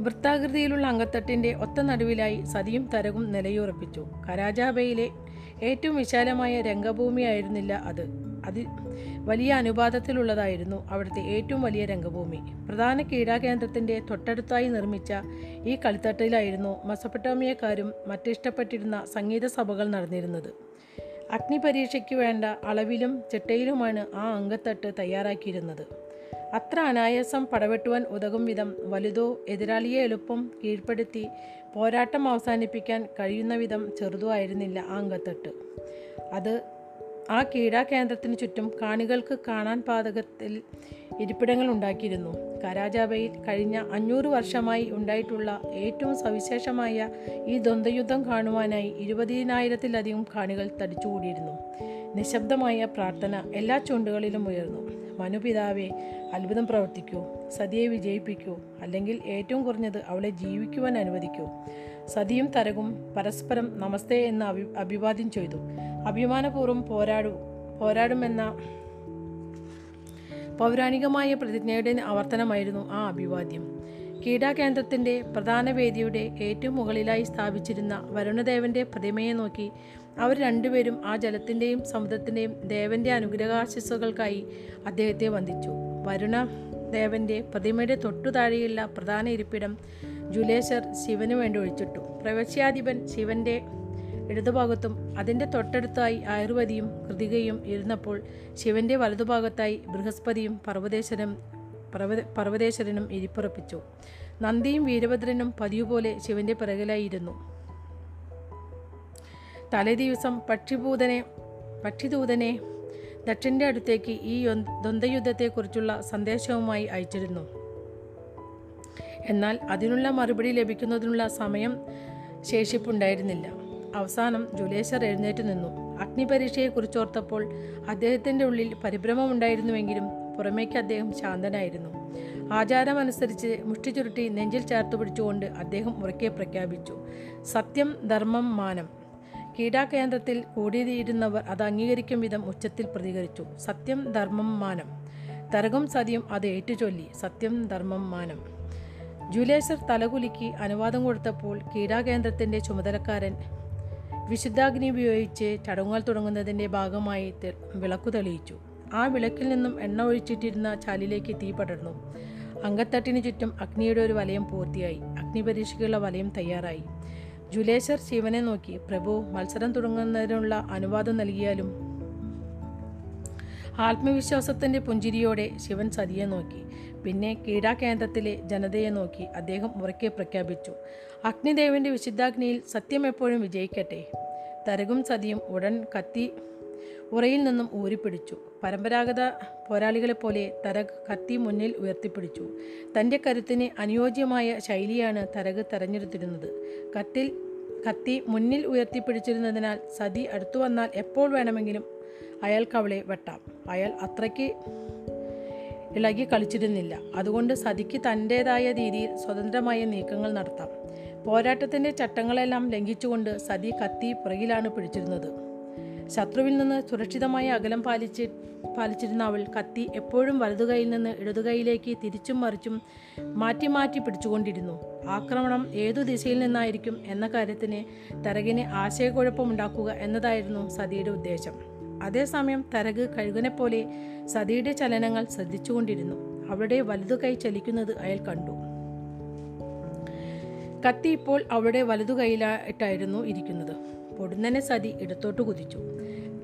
വൃത്താകൃതിയിലുള്ള അങ്കത്തട്ടിന്റെ ഒത്ത നടുവിലായി സതിയും തരകും നിലയുറപ്പിച്ചു. കരാജാബയിലെ ഏറ്റവും വിശാലമായ രംഗഭൂമിയായിരുന്നില്ല അത്. അത് വലിയ അനുപാതത്തിലുള്ളതായിരുന്നു അവിടുത്തെ ഏറ്റവും വലിയ രംഗഭൂമി. പ്രധാന ക്രീഡാകേന്ദ്രത്തിന്റെ തൊട്ടടുത്തായി നിർമ്മിച്ച ഈ കളിത്തട്ടിലായിരുന്നു മസപ്പട്ടോമിയക്കാരും മറ്റിഷ്ടപ്പെട്ടിരുന്ന സംഗീത സഭകൾ നടന്നിരുന്നത്. അഗ്നിപരീക്ഷയ്ക്ക് വേണ്ട അളവിലും ചിട്ടയിലുമാണ് ആ അങ്കത്തട്ട് തയ്യാറാക്കിയിരുന്നത്. അത്ര അനായാസം പടവെട്ടുവാൻ ഉതകും വിധം വലുതോ എതിരാളിയെ എളുപ്പം കീഴ്പ്പെടുത്തി പോരാട്ടം അവസാനിപ്പിക്കാൻ കഴിയുന്ന വിധം ചെറുതോ ആയിരുന്നില്ല ആ അങ്കത്തട്ട് അത് ആ ക്രീഡാകേന്ദ്രത്തിന് ചുറ്റും കാണികൾക്ക് കാണാൻ പാതകത്തിൽ ഇരിപ്പിടങ്ങൾ ഉണ്ടാക്കിയിരുന്നു. കരാജാബയിൽ കഴിഞ്ഞ അഞ്ഞൂറ് വർഷമായി ഉണ്ടായിട്ടുള്ള ഏറ്റവും സവിശേഷമായ ഈ ദ്വന്ദ്വയുദ്ധം കാണുവാനായി ഇരുപതിനായിരത്തിലധികം കാണികൾ തടിച്ചുകൂടിയിരുന്നു. നിശബ്ദമായ പ്രാർത്ഥന എല്ലാ ചുണ്ടുകളിലും ഉയർന്നു. മനുപിതാവെ അത്ഭുതം പ്രവർത്തിക്കൂ. സതിയെ വിജയിപ്പിക്കൂ. അല്ലെങ്കിൽ ഏറ്റവും കുറഞ്ഞത് അവളെ ജീവിക്കുവാൻ അനുവദിക്കൂ. സതിയും തരകും പരസ്പരം നമസ്തേ എന്ന് അഭി അഭിവാദ്യം ചെയ്തു. അഭിമാനപൂർവം പോരാടൂ പോരാടുമെന്ന പൗരാണികമായ പ്രതിജ്ഞയുടെ ആവർത്തനമായിരുന്നു ആ അഭിവാദ്യം. ക്രീഡാകേന്ദ്രത്തിന്റെ പ്രധാന വേദിയുടെ ഏറ്റവും മുകളിലായി സ്ഥാപിച്ചിരുന്ന വരുണദേവന്റെ പ്രതിമയെ നോക്കി അവർ രണ്ടുപേരും ആ ജലത്തിന്റെയും സമുദ്രത്തിന്റെയും ദേവന്റെ അനുഗ്രഹാശിസ്സുകൾക്കായി അദ്ദേഹത്തെ വന്ദിച്ചു. വരുണ ദേവന്റെ പ്രതിമയുടെ തൊട്ടു താഴെയുള്ള പ്രധാന ഇരിപ്പിടം ജുലേശർ ശിവന് വേണ്ടി ഒഴിച്ചിട്ടു. പ്രവശ്യാധിപൻ ശിവന്റെ ഇടതുഭാഗത്തും അതിന്റെ തൊട്ടടുത്തായി ആയുർവേദിയും കൃതികയും ഇരുന്നപ്പോൾ ശിവന്റെ വലതുഭാഗത്തായി ബൃഹസ്പതിയും പർവതേശ്വരം പർവത പർവതേശ്വരനും ഇരിപ്പുറപ്പിച്ചു. നന്ദിയും വീരഭദ്രനും പതിവ് പോലെ ശിവന്റെ പിറകിലായിരുന്നു. തലേദിവസം പക്ഷിഭൂതനെ പക്ഷിദൂതനെ ദക്ഷന്റെ അടുത്തേക്ക് ഈ ദ്വന്ദ്യുദ്ധത്തെക്കുറിച്ചുള്ള സന്ദേശവുമായി അയച്ചിരുന്നു. എന്നാൽ അതിനുള്ള മറുപടി ലഭിക്കുന്നതിനുള്ള സമയം ശേഷിപ്പുണ്ടായിരുന്നില്ല. അവസാനം ജുലേശർ എഴുന്നേറ്റ് നിന്നു. അഗ്നിപരീക്ഷയെക്കുറിച്ചോർത്തപ്പോൾ അദ്ദേഹത്തിന്റെ ഉള്ളിൽ പരിഭ്രമമുണ്ടായിരുന്നുവെങ്കിലും പുറമേക്ക് അദ്ദേഹം ശാന്തനായിരുന്നു. ആചാരമനുസരിച്ച് മുഷ്ടി ചുരുട്ടി നെഞ്ചിൽ ചേർത്ത് പിടിച്ചുകൊണ്ട് അദ്ദേഹം ഉറക്കെ പ്രഖ്യാപിച്ചു സത്യം ധർമ്മം മാനം. ക്രീഡാകേന്ദ്രത്തിൽ കൂടിയിരുന്നവർ അത് അംഗീകരിക്കും വിധം ഉച്ചത്തിൽ പ്രതികരിച്ചു. സത്യം ധർമ്മം മാനം. തരകും സതിയും അത് ഏറ്റുചൊല്ലി. സത്യം ധർമ്മം മാനം. ജൂലേസർ തലകുലുക്കി അനുവാദം കൊടുത്തപ്പോൾ ക്രീഡാകേന്ദ്രത്തിന്റെ ചുമതലക്കാരൻ വിശുദ്ധാഗ്നി ഉപയോഗിച്ച് ചടങ്ങുകൾ തുടങ്ങുന്നതിന്റെ ഭാഗമായി വിളക്കു തെളിയിച്ചു. ആ വിളക്കിൽ നിന്നും എണ്ണ ഒഴിച്ചിട്ടിരുന്ന ചാലിലേക്ക് തീ പടർന്നു. അങ്കത്തട്ടിന് ചുറ്റും അഗ്നിയുടെ ഒരു വലയം പൂർത്തിയായി. അഗ്നിപരീക്ഷയ്ക്കുള്ള വലയം തയ്യാറായി. ജുലേശർ ശിവനെ നോക്കി പ്രഭു മത്സരം തുടങ്ങുന്നതിനുള്ള അനുവാദം നൽകിയാലും ആത്മവിശ്വാസത്തിന്റെ പുഞ്ചിരിയോടെ ശിവൻ സതിയെ നോക്കി. പിന്നെ ക്രീഡാകേന്ദ്രത്തിലെ ജനതയെ നോക്കി അദ്ദേഹം ഉറക്കെ പ്രഖ്യാപിച്ചു. അഗ്നിദേവന്റെ വിശുദ്ധാഗ്നിയിൽ സത്യം എപ്പോഴും വിജയിക്കട്ടെ. തരകും സതിയും ഉടൻ കത്തി ഉറയിൽ നിന്നും ഊരിപ്പിടിച്ചു. പരമ്പരാഗത പോരാളികളെപ്പോലെ തരക് കത്തി മുന്നിൽ ഉയർത്തിപ്പിടിച്ചു. തന്റെ കരുത്തിന് അനുയോജ്യമായ ശൈലിയാണ് തരക് തെരഞ്ഞെടുത്തിരുന്നത്. കത്തിൽ കത്തി മുന്നിൽ ഉയർത്തിപ്പിടിച്ചിരുന്നതിനാൽ സതി അടുത്തു വന്നാൽ എപ്പോൾ വേണമെങ്കിലും അയാൾക്ക് അവളെ വെട്ടാം. അയാൾ അത്രയ്ക്ക് ഇളകി കളിച്ചിരുന്നില്ല. അതുകൊണ്ട് സതിക്ക് തന്റേതായ രീതിയിൽ സ്വതന്ത്രമായ നീക്കങ്ങൾ നടത്താം. പോരാട്ടത്തിന്റെ ചട്ടങ്ങളെല്ലാം ലംഘിച്ചുകൊണ്ട് സതി കത്തി പുറകിലാണ് പിടിച്ചിരുന്നത്. ശത്രുവിൽ നിന്ന് സുരക്ഷിതമായ അകലം പാലിച്ച് പാലിച്ചിരുന്ന അവൾ കത്തി എപ്പോഴും വലതുകൈയിൽ നിന്ന് ഇടതുകൈയിലേക്ക് തിരിച്ചും മറിച്ചും മാറ്റി മാറ്റി പിടിച്ചുകൊണ്ടിരുന്നു. ആക്രമണം ഏതു ദിശയിൽ നിന്നായിരിക്കും എന്ന കാര്യത്തിന് തരകിന് ആശയക്കുഴപ്പമുണ്ടാക്കുക എന്നതായിരുന്നു സതിയുടെ ഉദ്ദേശം. അതേസമയം തരക് കഴുകനെപ്പോലെ സതിയുടെ ചലനങ്ങൾ ശ്രദ്ധിച്ചുകൊണ്ടിരുന്നു. അവളുടെ വലതുകൈ ചലിക്കുന്നത് അയാൾ കണ്ടു. കത്തി ഇപ്പോൾ അവളുടെ വലതു കൈയിലായിട്ടായിരുന്നു ഇരിക്കുന്നത്. പൊടുന്നനെ സതി ഇടത്തോട്ട് കുതിച്ചു.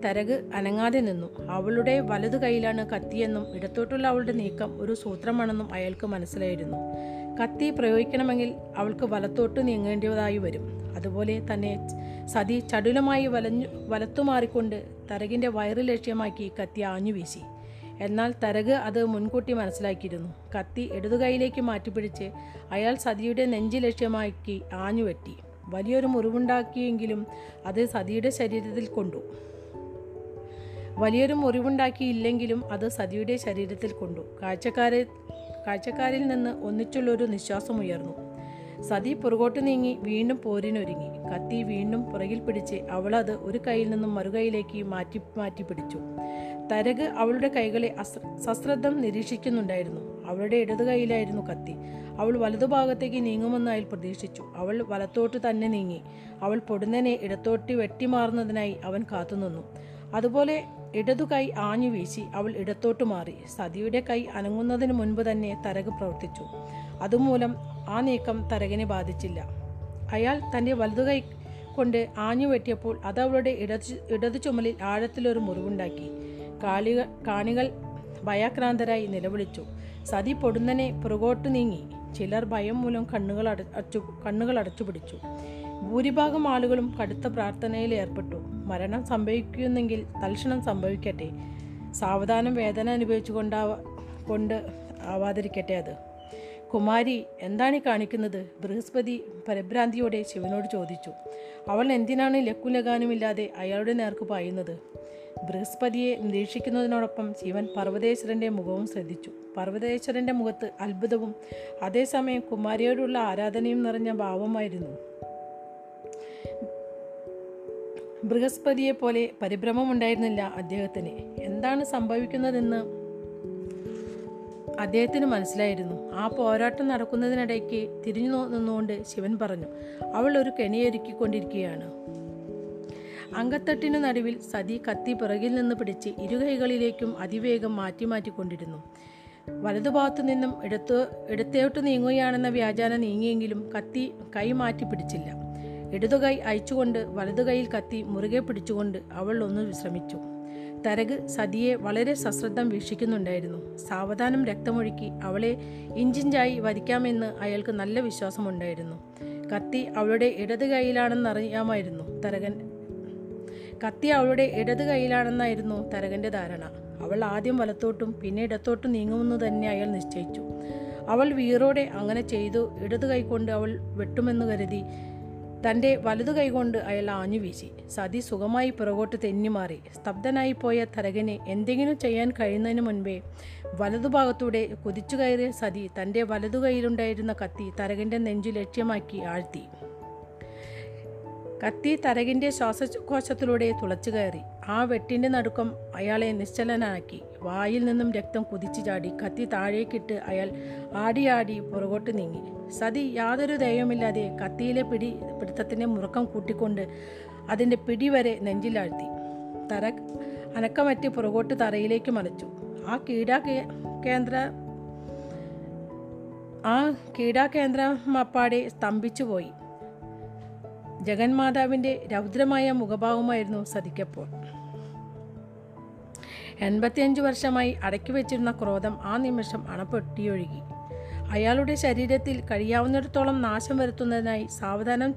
തരക് അനങ്ങാതെ നിന്നു. അവളുടെ വലതു കൈയിലാണ് കത്തിയെന്നും ഇടത്തോട്ടുള്ള അവളുടെ നീക്കം ഒരു സൂത്രമാണെന്നും അയാൾക്ക് മനസ്സിലായിരുന്നു. കത്തി പ്രയോഗിക്കണമെങ്കിൽ അവൾക്ക് വലത്തോട്ട് നീങ്ങേണ്ടതായി വരും. അതുപോലെ തന്നെ സതി ചടുലമായി വലഞ്ഞു വലത്തുമാറിക്കൊണ്ട് തരകിന്റെ വയറ് ലക്ഷ്യമാക്കി കത്തി ആഞ്ഞു വീശി. എന്നാൽ തരക് അത് മുൻകൂട്ടി മനസ്സിലാക്കിയിരുന്നു. കത്തി ഇടതു കൈയിലേക്ക് മാറ്റിപ്പിടിച്ച് അയാൾ സതിയുടെ നെഞ്ച് ലക്ഷ്യമാക്കി ആഞ്ഞുവെട്ടി. വലിയൊരു മുറിവുണ്ടാക്കിയെങ്കിലും അത് സതിയുടെ ശരീരത്തിൽ കൊണ്ടു. വലിയൊരു മുറിവുണ്ടാക്കിയില്ലെങ്കിലും അത് സതിയുടെ ശരീരത്തിൽ കൊണ്ടു. കാഴ്ചക്കാരെ കാഴ്ചക്കാരിൽ നിന്ന് ഒന്നിച്ചുള്ളൊരു നിശ്വാസം ഉയർന്നു സതി പുറകോട്ട് നീങ്ങി വീണ്ടും പോരിനൊരുങ്ങി. കത്തി വീണ്ടും പുറകിൽ പിടിച്ച് അവളത് ഒരു കൈയിൽ നിന്നും മറുകൈയിലേക്ക് മാറ്റി മാറ്റി പിടിച്ചു. തരക് അവളുടെ കൈകളെ അശ്ര സശ്രദ്ധം നിരീക്ഷിക്കുന്നുണ്ടായിരുന്നു. അവളുടെ ഇടതു കൈയിലായിരുന്നു കത്തി. അവൾ വലതുഭാഗത്തേക്ക് നീങ്ങുമെന്ന് അയാൾ പ്രതീക്ഷിച്ചു. അവൾ വലത്തോട്ട് തന്നെ നീങ്ങി. അവൾ പൊടുന്നനെ ഇടത്തോട്ട് വെട്ടിമാറുന്നതിനായി അവൻ കാത്തുനിന്നു. അതുപോലെ ഇടതു കൈ ആഞ്ഞു വീശി അവൾ ഇടത്തോട്ട് മാറി. സതിയുടെ കൈ അനങ്ങുന്നതിന് മുൻപ് തന്നെ തരക് പ്രവർത്തിച്ചു. അതുമൂലം ആ നീക്കം തരകിനെ ബാധിച്ചില്ല. അയാൾ തന്റെ വലതു കൈ കൊണ്ട് ആഞ്ഞു വെട്ടിയപ്പോൾ അത് അവളുടെ ഇടതു ഇടതു ചുമലിൽ ആഴത്തിലൊരു മുറിവുണ്ടാക്കി. കാളികൾ കാണികൾ ഭയാക്രാന്തരായി നിലവിളിച്ചു. സതി പൊടുന്നനെ പുറകോട്ട് നീങ്ങി. ചിലർ ഭയം മൂലം കണ്ണുകൾ അടച്ചു കണ്ണുകൾ അടച്ചു പിടിച്ചു ഭൂരിഭാഗം ആളുകളും കടുത്ത പ്രാർത്ഥനയിൽ ഏർപ്പെട്ടു. മരണം സംഭവിക്കുന്നെങ്കിൽ തൽക്ഷണം സംഭവിക്കട്ടെ. സാവധാനം വേദന അനുഭവിച്ചു കൊണ്ടാവ കൊണ്ട് ആവാതിരിക്കട്ടെ അത്. കുമാരി എന്താണ് കാണിക്കുന്നത്? ബൃഹസ്പതി പരിഭ്രാന്തിയോടെ ശിവനോട് ചോദിച്ചു. അവൾ എന്തിനാണ് ലക്കുലഗാനുമില്ലാതെ അയാളുടെ നേർക്ക് പായുന്നത്? ബൃഹസ്പതിയെ നിരീക്ഷിക്കുന്നതിനോടൊപ്പം ശിവൻ പർവതേശ്വരന്റെ മുഖവും ശ്രദ്ധിച്ചു. പർവതേശ്വരന്റെ മുഖത്ത് അത്ഭുതവും അതേസമയം കുമാരിയോടുള്ള ആരാധനയും നിറഞ്ഞ ഭാവമായിരുന്നു ബൃഹസ്പതിയെ പോലെ പരിഭ്രമമുണ്ടായിരുന്നില്ല അദ്ദേഹത്തിന്. എന്താണ് സംഭവിക്കുന്നതെന്ന് അദ്ദേഹത്തിന് മനസ്സിലായിരുന്നു. ആ പോരാട്ടം നടക്കുന്നതിനിടയ്ക്ക് തിരിഞ്ഞു നിന്നുകൊണ്ട് ശിവൻ പറഞ്ഞു അവൾ ഒരു കെണിയൊരുക്കിക്കൊണ്ടിരിക്കുകയാണ്. അങ്കത്തട്ടിനു നടുവിൽ സതി കത്തി പിറകിൽ നിന്ന് പിടിച്ച് ഇരുകൈകളിലേക്കും അതിവേഗം മാറ്റി മാറ്റിക്കൊണ്ടിരുന്നു. വലതുഭാഗത്തു നിന്നും എടുത്തു എടുത്തേട്ട് നീങ്ങുകയാണെന്ന വ്യാജാനം നീങ്ങിയെങ്കിലും കത്തി കൈ മാറ്റി പിടിച്ചില്ല. ഇടതുകൈ അയച്ചുകൊണ്ട് വലതുകൈയിൽ കത്തി മുറുകെ പിടിച്ചുകൊണ്ട് അവൾ ഒന്ന് വിശ്രമിച്ചു. തരക് സതിയെ വളരെ സശ്രദ്ധം വീക്ഷിക്കുന്നുണ്ടായിരുന്നു. സാവധാനം രക്തമൊഴുക്കി അവളെ ഇഞ്ചിഞ്ചായി വരിക്കാമെന്ന് അയാൾക്ക് നല്ല വിശ്വാസമുണ്ടായിരുന്നു. കത്തി അവളുടെ ഇടത് കൈയിലാണെന്നറിയാമായിരുന്നു തരകൻ. കത്തി അവളുടെ ഇടത് കൈയിലാണെന്നായിരുന്നു തരകന്റെ ധാരണ. അവൾ ആദ്യം വലത്തോട്ടും പിന്നെ ഇടത്തോട്ടും നീങ്ങുമെന്ന് തന്നെ അയാൾ നിശ്ചയിച്ചു. അവൾ വീറോടെ അങ്ങനെ ചെയ്തു. ഇടത് കൈകൊണ്ട് അവൾ വെട്ടുമെന്ന് കരുതി തന്റെ വലതു കൈകൊണ്ട് അയാൾ ആഞ്ഞു വീശി. സതി സുഖമായി പുറകോട്ട് തെന്നിമാറി സ്തബ്ധനായി പോയ തരകന് എന്തെങ്കിലും ചെയ്യാൻ കഴിയുന്നതിന് മുൻപേ വലതുഭാഗത്തൂടെ കുതിച്ചു കയറിയ സതി തന്റെ വലതു കൈയിലുണ്ടായിരുന്ന കത്തി തരകന്റെ നെഞ്ചു ലക്ഷ്യമാക്കി ആഴ്ത്തി. കത്തി തരകിന്റെ ശ്വാസകോശത്തിലൂടെ തുളച്ചു കയറി. ആ വെട്ടിന്റെ നടുക്കം അയാളെ നിശ്ചലനാക്കി. വായിൽ നിന്നും രക്തം കുതിച്ചു ചാടി കത്തി താഴേക്കിട്ട് അയാൾ ആടിയാടി പുറകോട്ട് നീങ്ങി. സതി യാതൊരു ദയവുമില്ലാതെ കത്തിയിലെ പിടി പിടുത്തത്തിന്റെ മുറുക്കം കൂട്ടിക്കൊണ്ട് അതിന്റെ പിടി വരെ നെഞ്ചിലാഴ്ത്തി. തര അനക്കമറ്റി പുറകോട്ട് തറയിലേക്ക് മറിച്ചു. ആ കീടാ കേന്ദ്ര ആ കീടാകേന്ദ്രം അപ്പാടെ സ്തംഭിച്ചു പോയി. ജഗന്മാതാവിന്റെ രൗദ്രമായ മുഖഭാവമായിരുന്നു സതിക്കപ്പോൾ. എൺപത്തിയഞ്ച് വർഷമായി അടക്കി വെച്ചിരുന്ന ക്രോധം ആ നിമിഷം അണപ്പൊട്ടിയൊഴുകി അയാളുടെ ശരീരത്തിൽ കഴിയാവുന്നിടത്തോളം നാശം വരുത്തുന്നതിനായി സാവധാനം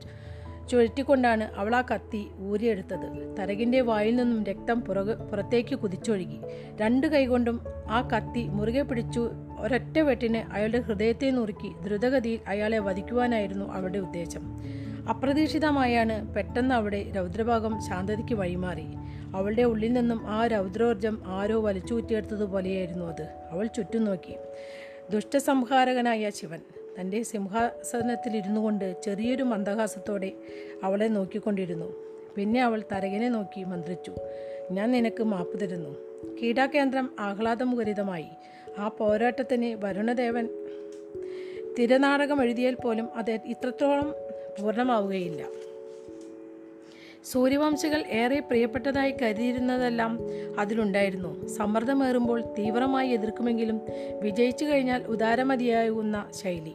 ചുഴറ്റിക്കൊണ്ടാണ് അവൾ ആ കത്തി ഊരിയെടുത്തത്. തരകിന്റെ വായിൽ നിന്നും രക്തം പുറകെ പുറത്തേക്ക് കുതിച്ചൊഴുകി. രണ്ട് കൈകൊണ്ടും ആ കത്തി മുറുകെ പിടിച്ചു ഒരൊറ്റ വെട്ടിന് അയാളുടെ ഹൃദയത്തെ നുറുക്കി ദ്രുതഗതിയിൽ അയാളെ വധിക്കുവാനായിരുന്നു അവളുടെ ഉദ്ദേശം. അപ്രതീക്ഷിതമായാണ് പെട്ടെന്ന് അവിടെ രൗദ്രഭാഗം ശാന്തതയ്ക്ക് വഴിമാറി. അവളുടെ ഉള്ളിൽ നിന്നും ആ രൗദ്രോർജം ആരോ വലിച്ചൂറ്റിയെടുത്തതുപോലെയായിരുന്നു അത്. അവൾ ചുറ്റും നോക്കി. ദുഷ്ടസംഹാരകനായ ശിവൻ തന്റെ സിംഹാസനത്തിലിരുന്നു കൊണ്ട് ചെറിയൊരു മന്ദഹാസത്തോടെ അവളെ നോക്കിക്കൊണ്ടിരുന്നു. പിന്നെ അവൾ തരകനെ നോക്കി മന്ത്രിച്ചു ഞാൻ നിനക്ക് മാപ്പ് തരുന്നു. കീടാകേന്ദ്രം ആഹ്ലാദമുഖരിതമായി. ആ പോരാട്ടത്തിന് വരുണദേവൻ തിരനാടകം എഴുതിയാൽ പോലും അത് ഇത്രത്തോളം പൂർണമാവുകയില്ല. സൂര്യവംശികൾ ഏറെ പ്രിയപ്പെട്ടതായി കരുതിയിരുന്നതെല്ലാം അതിലുണ്ടായിരുന്നു. സമ്മർദ്ദമേറുമ്പോൾ തീവ്രമായി എതിർക്കുമെങ്കിലും വിജയിച്ചു കഴിഞ്ഞാൽ ഉദാരമതിയാകുന്ന ശൈലി.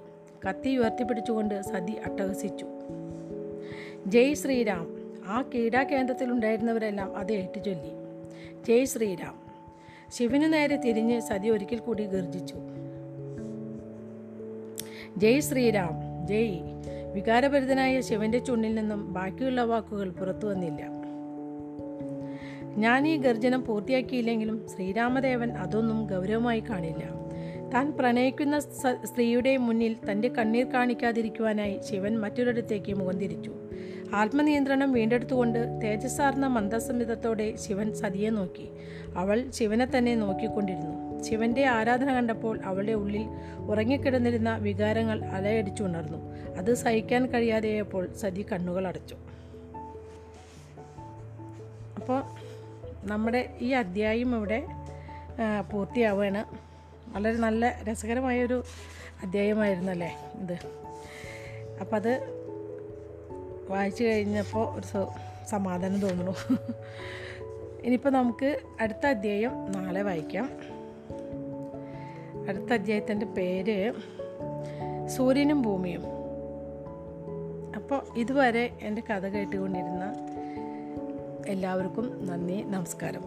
കത്തി ഉയർത്തിപ്പിടിച്ചുകൊണ്ട് സതി അട്ടഹസിച്ചു. ജയ് ശ്രീരാം. ആ ക്രീഡാകേന്ദ്രത്തിലുണ്ടായിരുന്നവരെല്ലാം അത് ഏറ്റുചൊല്ലി ജയ് ശ്രീരാം. ശിവനു നേരെ തിരിഞ്ഞ് സതി ഒരിക്കൽ കൂടി ഗർജിച്ചു. ജയ് ശ്രീരാം. ജയ്. വികാരഭരിതനായ ശിവന്റെ ചുണ്ടിൽ നിന്നും ബാക്കിയുള്ള വാക്കുകൾ പുറത്തു വന്നില്ല. ഞാൻ ഈ ഗർജനം പൂർത്തിയാക്കിയില്ലെങ്കിലും ശ്രീരാമദേവൻ അതൊന്നും ഗൗരവമായി കാണില്ല. താൻ പ്രണയിക്കുന്ന സ്ത്രീയുടെ മുന്നിൽ തന്റെ കണ്ണീർ കാണിക്കാതിരിക്കുവാനായി ശിവൻ മറ്റൊരിടത്തേക്ക് മുഖം തിരിച്ചു. ആത്മനിയന്ത്രണം വീണ്ടെടുത്തുകൊണ്ട് തേജസ്സാർന്ന മന്ദസമിതത്തോടെ ശിവൻ സതിയെ നോക്കി. അവൾ ശിവനെ തന്നെ നോക്കിക്കൊണ്ടിരുന്നു. ശിവന്റെ ആരാധന കണ്ടപ്പോൾ അവളുടെ ഉള്ളിൽ ഉറങ്ങിക്കിടന്നിരുന്ന വികാരങ്ങൾ അലയടിച്ചുണർന്നു അത് സഹിക്കാൻ കഴിയാതെയപ്പോൾ സതി കണ്ണുകൾ അടച്ചു. അപ്പോൾ നമ്മുടെ ഈ അധ്യായം ഇവിടെ പൂർത്തിയാവുകയാണ്. വളരെ നല്ല രസകരമായൊരു അധ്യായമായിരുന്നല്ലേ ഇത്? അപ്പം അത് വായിച്ചു കഴിഞ്ഞപ്പോൾ ഒരു സമാധാനം തോന്നുന്നു. ഇനിയിപ്പോൾ നമുക്ക് അടുത്ത അധ്യായം നാളെ വായിക്കാം. അടുത്ത അധ്യായത്തിന്റെ പേര് സൂര്യനും ഭൂമിയും. അപ്പോൾ ഇതുവരെ എന്റെ കഥ കേട്ടുകൊണ്ടിരുന്ന എല്ലാവർക്കും നന്ദി നമസ്കാരം.